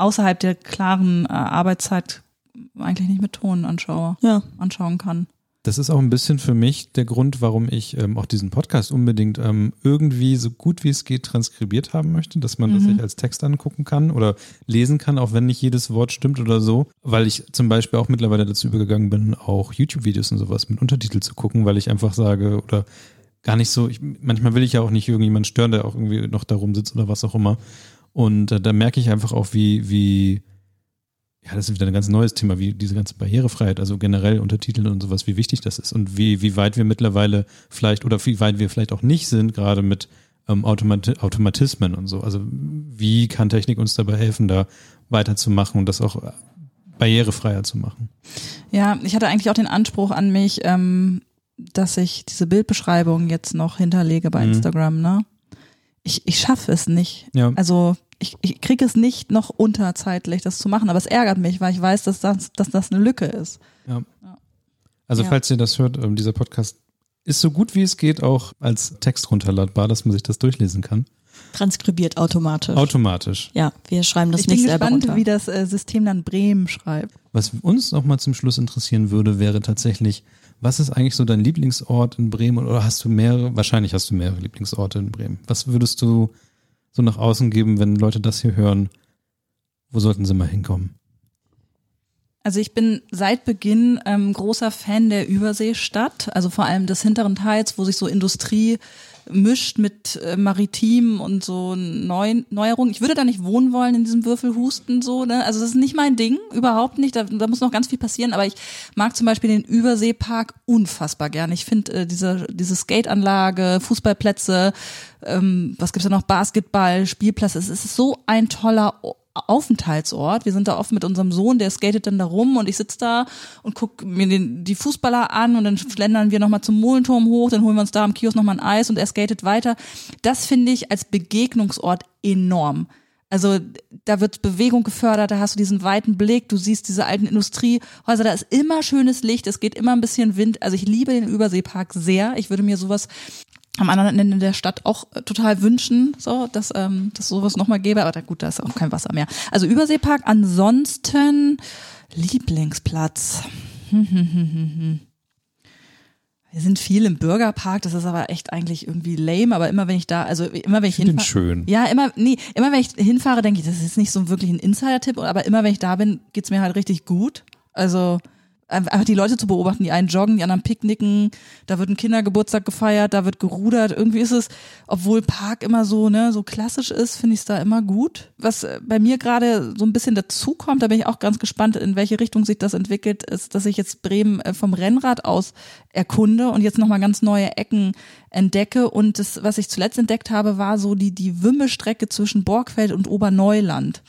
außerhalb der klaren äh, Arbeitszeit eigentlich nicht mit Ton anschaue, Ja. anschauen kann. Das ist auch ein bisschen für mich der Grund, warum ich ähm, auch diesen Podcast unbedingt ähm, irgendwie so gut wie es geht transkribiert haben möchte, dass man das sich als Text angucken kann oder lesen kann, auch wenn nicht jedes Wort stimmt oder so. Weil ich zum Beispiel auch mittlerweile dazu übergegangen bin, auch YouTube-Videos und sowas mit Untertitel zu gucken, weil ich einfach sage oder gar nicht so, ich, manchmal will ich ja auch nicht irgendjemand stören, der auch irgendwie noch da rumsitzt oder was auch immer. Und äh, da merke ich einfach auch, wie, wie, ja, das ist wieder ein ganz neues Thema, wie diese ganze Barrierefreiheit, also generell Untertiteln und sowas, wie wichtig das ist und wie, wie weit wir mittlerweile vielleicht oder wie weit wir vielleicht auch nicht sind, gerade mit ähm, Automati Automatismen und so. Also wie kann Technik uns dabei helfen, da weiterzumachen und das auch äh, barrierefreier zu machen? Ja, ich hatte eigentlich auch den Anspruch an mich, ähm, dass ich diese Bildbeschreibung jetzt noch hinterlege bei Mhm. Instagram, ne? Ich, ich schaffe es nicht. Ja. Also ich, ich kriege es nicht noch unterzeitlich, das zu machen, aber es ärgert mich, weil ich weiß, dass das, dass das eine Lücke ist. Ja. Also Ja. falls ihr das hört, ähm, dieser Podcast ist so gut wie es geht auch als Text runterladbar, dass man sich das durchlesen kann. Transkribiert automatisch. Automatisch. ja, wir schreiben das ich bin nicht selber gespannt, runter. wie das äh, System dann Bremen schreibt. Was uns noch mal zum Schluss interessieren würde, wäre tatsächlich, was ist eigentlich so dein Lieblingsort in Bremen oder hast du mehrere, wahrscheinlich hast du mehrere Lieblingsorte in Bremen. Was würdest du so nach außen geben, wenn Leute das hier hören? Wo sollten sie mal hinkommen? Also ich bin seit Beginn ähm, großer Fan der Überseestadt, also vor allem des hinteren Teils, wo sich so Industrie mischt mit äh, Maritim und so Neu Neuerungen. Ich würde da nicht wohnen wollen in diesem Würfelhusten so, ne? Also das ist nicht mein Ding, überhaupt nicht. Da, da muss noch ganz viel passieren, aber ich mag zum Beispiel den Überseepark unfassbar gern. Ich finde äh, diese, diese Skateanlage, Fußballplätze, ähm, was gibt's da noch, Basketball, Spielplätze, es ist so ein toller Aufenthaltsort. Wir sind da oft mit unserem Sohn, der skatet dann da rum und ich sitze da und guck mir den, die Fußballer an und dann schlendern wir nochmal zum Molenturm hoch, dann holen wir uns da am Kiosk nochmal ein Eis und er skatet weiter. Das finde ich als Begegnungsort enorm. Also da wird Bewegung gefördert, da hast du diesen weiten Blick, du siehst diese alten Industriehäuser, da ist immer schönes Licht, es geht immer ein bisschen Wind. Also ich liebe den Überseepark sehr. Ich würde mir sowas am anderen Ende der Stadt auch äh, total wünschen, so, dass, ähm, dass sowas nochmal gäbe, aber da, gut, da ist auch kein Wasser mehr. Also Überseepark, ansonsten Lieblingsplatz. Wir sind viel im Bürgerpark, das ist aber echt eigentlich irgendwie lame, aber immer wenn ich da, also immer wenn ich, Ich hinfahre. schön. Ja, immer, nee, immer wenn ich hinfahre, denke ich, das ist nicht so wirklich ein Insider-Tipp, aber immer wenn ich da bin, geht's mir halt richtig gut. Also einfach die Leute zu beobachten, die einen joggen, die anderen picknicken, da wird ein Kindergeburtstag gefeiert, da wird gerudert. Irgendwie ist es, obwohl Park immer so, ne, so klassisch ist, finde ich es da immer gut. Was äh, bei mir gerade so ein bisschen dazukommt, da bin ich auch ganz gespannt, in welche Richtung sich das entwickelt, ist, dass ich jetzt Bremen äh, vom Rennrad aus erkunde und jetzt nochmal ganz neue Ecken entdecke. Und das, was ich zuletzt entdeckt habe, war so die, die Wümmelstrecke zwischen Borgfeld und Oberneuland.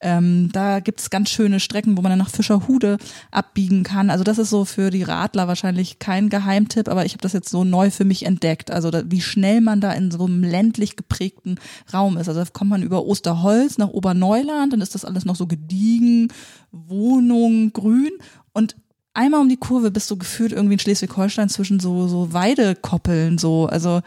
Ähm, da gibt's ganz schöne Strecken, wo man dann nach Fischerhude abbiegen kann. Also das ist so für die Radler wahrscheinlich kein Geheimtipp, aber ich habe das jetzt so neu für mich entdeckt. Also da, wie schnell man da in so einem ländlich geprägten Raum ist. Also da kommt man über Osterholz nach Oberneuland, dann ist das alles noch so gediegen, Wohnung, grün und einmal um die Kurve bist du gefühlt irgendwie in Schleswig-Holstein zwischen so, so Weidekoppeln, so. Also,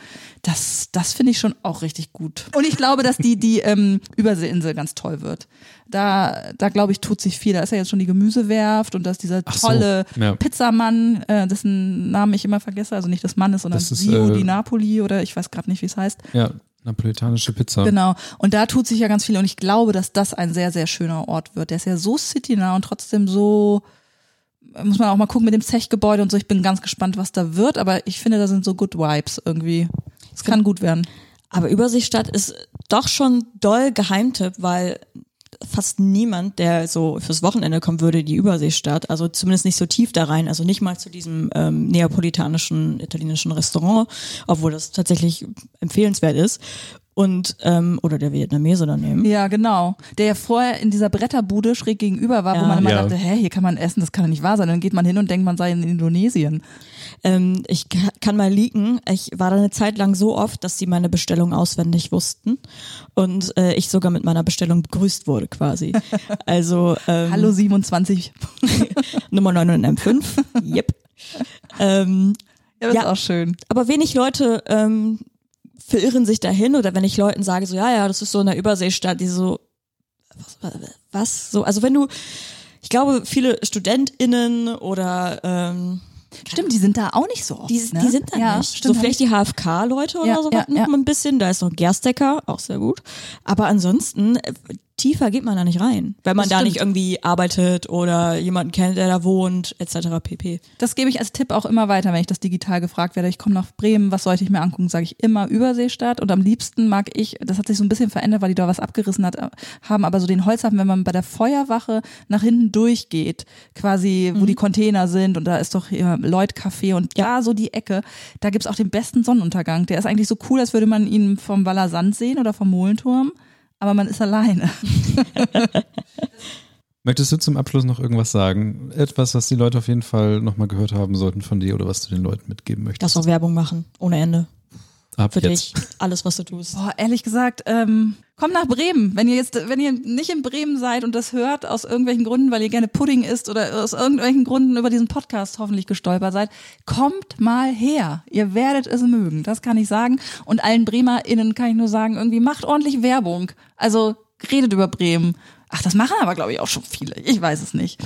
das, das finde ich schon auch richtig gut. Und ich glaube, dass die, die, ähm, Überseeinsel ganz toll wird. Da, da glaube ich, tut sich viel. Da ist ja jetzt schon die Gemüsewerft und da ist dieser Ach so, tolle ja. Pizzamann, äh, dessen Namen ich immer vergesse, also nicht des Mannes, sondern Sio äh, di Napoli oder ich weiß gerade nicht, wie es heißt. Ja, napolitanische Pizza. Genau. Und da tut sich ja ganz viel und ich glaube, dass das ein sehr, sehr schöner Ort wird. Der ist ja so citynah und trotzdem so, muss man auch mal gucken mit dem Zechgebäude und so. Ich bin ganz gespannt, was da wird, aber ich finde, da sind so good Vibes irgendwie. Es kann gut werden. Aber Überseestadt ist doch schon doll Geheimtipp, weil fast niemand, der so fürs Wochenende kommen würde, die Überseestadt, also zumindest nicht so tief da rein, also nicht mal zu diesem ähm, neapolitanischen italienischen Restaurant, obwohl das tatsächlich empfehlenswert ist. Und ähm, oder der Vietnamese daneben. Ja, genau. Der ja vorher in dieser Bretterbude schräg gegenüber war, wo Ja. man immer Ja. dachte, hä, hier kann man essen, das kann doch nicht wahr sein. Dann geht man hin und denkt, man sei in Indonesien. Ähm, ich ka- kann mal leaken. Ich war da eine Zeit lang so oft, dass sie meine Bestellung auswendig wussten und äh, ich sogar mit meiner Bestellung begrüßt wurde quasi. Also ähm, Hallo 27. Nummer 9 in M5. yep. Ähm, Ja, das Ja. ist auch schön. aber wenig Leute ähm, verirren sich dahin oder wenn ich Leuten sage, so ja, ja, das ist so eine Überseestadt, die so was, was so, also wenn du, ich glaube, viele StudentInnen oder ähm, Stimmt, die sind da auch nicht so oft. die, ne? die sind da ja, nicht. Stimmt, so vielleicht die HFK-Leute oder Ja, so ja, noch ja. ein bisschen. Da ist noch Gerstecker, auch sehr gut. Aber ansonsten, äh, tiefer geht man da nicht rein. Wenn man Das da stimmt. nicht irgendwie arbeitet oder jemanden kennt, der da wohnt, etc. pp. Das gebe ich als Tipp auch immer weiter, wenn ich das digital gefragt werde. Ich komme nach Bremen, was sollte ich mir angucken? Sage ich immer Überseestadt. Und am liebsten mag ich, das hat sich so ein bisschen verändert, weil die da was abgerissen hat, äh, haben, aber so den Holzhafen, wenn man bei der Feuerwache nach hinten durchgeht, quasi, wo die Container sind und da ist doch hier Lloyd Café und da so die Ecke, da gibt's auch den besten Sonnenuntergang. Der ist eigentlich so cool, als würde man ihn vom Waller Sand sehen oder vom Molenturm. Aber man ist alleine. Möchtest du zum Abschluss noch irgendwas sagen? Etwas, was die Leute auf jeden Fall nochmal gehört haben sollten von dir oder was du den Leuten mitgeben möchtest? Lass doch Werbung machen, ohne Ende. Ab Für jetzt. dich. Alles, was du tust. Boah, ehrlich gesagt, ähm, kommt nach Bremen. Wenn ihr jetzt, wenn ihr nicht in Bremen seid und das hört, aus irgendwelchen Gründen, weil ihr gerne Pudding isst oder aus irgendwelchen Gründen über diesen Podcast hoffentlich gestolpert seid, kommt mal her. Ihr werdet es mögen. Das kann ich sagen. Und allen BremerInnen kann ich nur sagen, irgendwie macht ordentlich Werbung. Also redet über Bremen. Ach, das machen aber, glaube ich, auch schon viele. Ich weiß es nicht.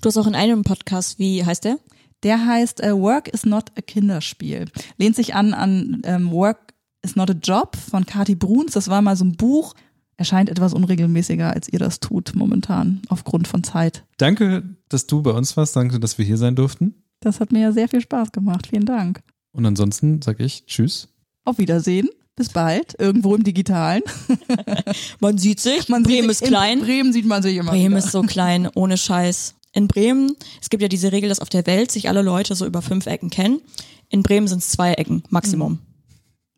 Du hast auch in einem Podcast, wie heißt der? Der heißt äh, Work is not a Kinderspiel. Lehnt sich an an ähm, Work is not a Job von Kati Bruns. Das war mal so ein Buch. Erscheint etwas unregelmäßiger, als ihr das tut momentan, aufgrund von Zeit. Danke, dass du bei uns warst. Danke, dass wir hier sein durften. Das hat mir ja sehr viel Spaß gemacht. Vielen Dank. Und ansonsten sage ich Tschüss. Auf Wiedersehen. Bis bald. Irgendwo im Digitalen. Man sieht sich. Man Bremen sieht ist sich- klein. In Bremen sieht man sich immer. Bremen wieder. ist so klein, ohne Scheiß. In Bremen, es gibt ja diese Regel, dass auf der Welt sich alle Leute so über fünf Ecken kennen. In Bremen sind es zwei Ecken, Maximum.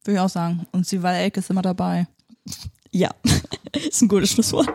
Würde ich auch sagen. Und die Wallecke ist immer dabei. Ja, ist ein gutes Schlusswort.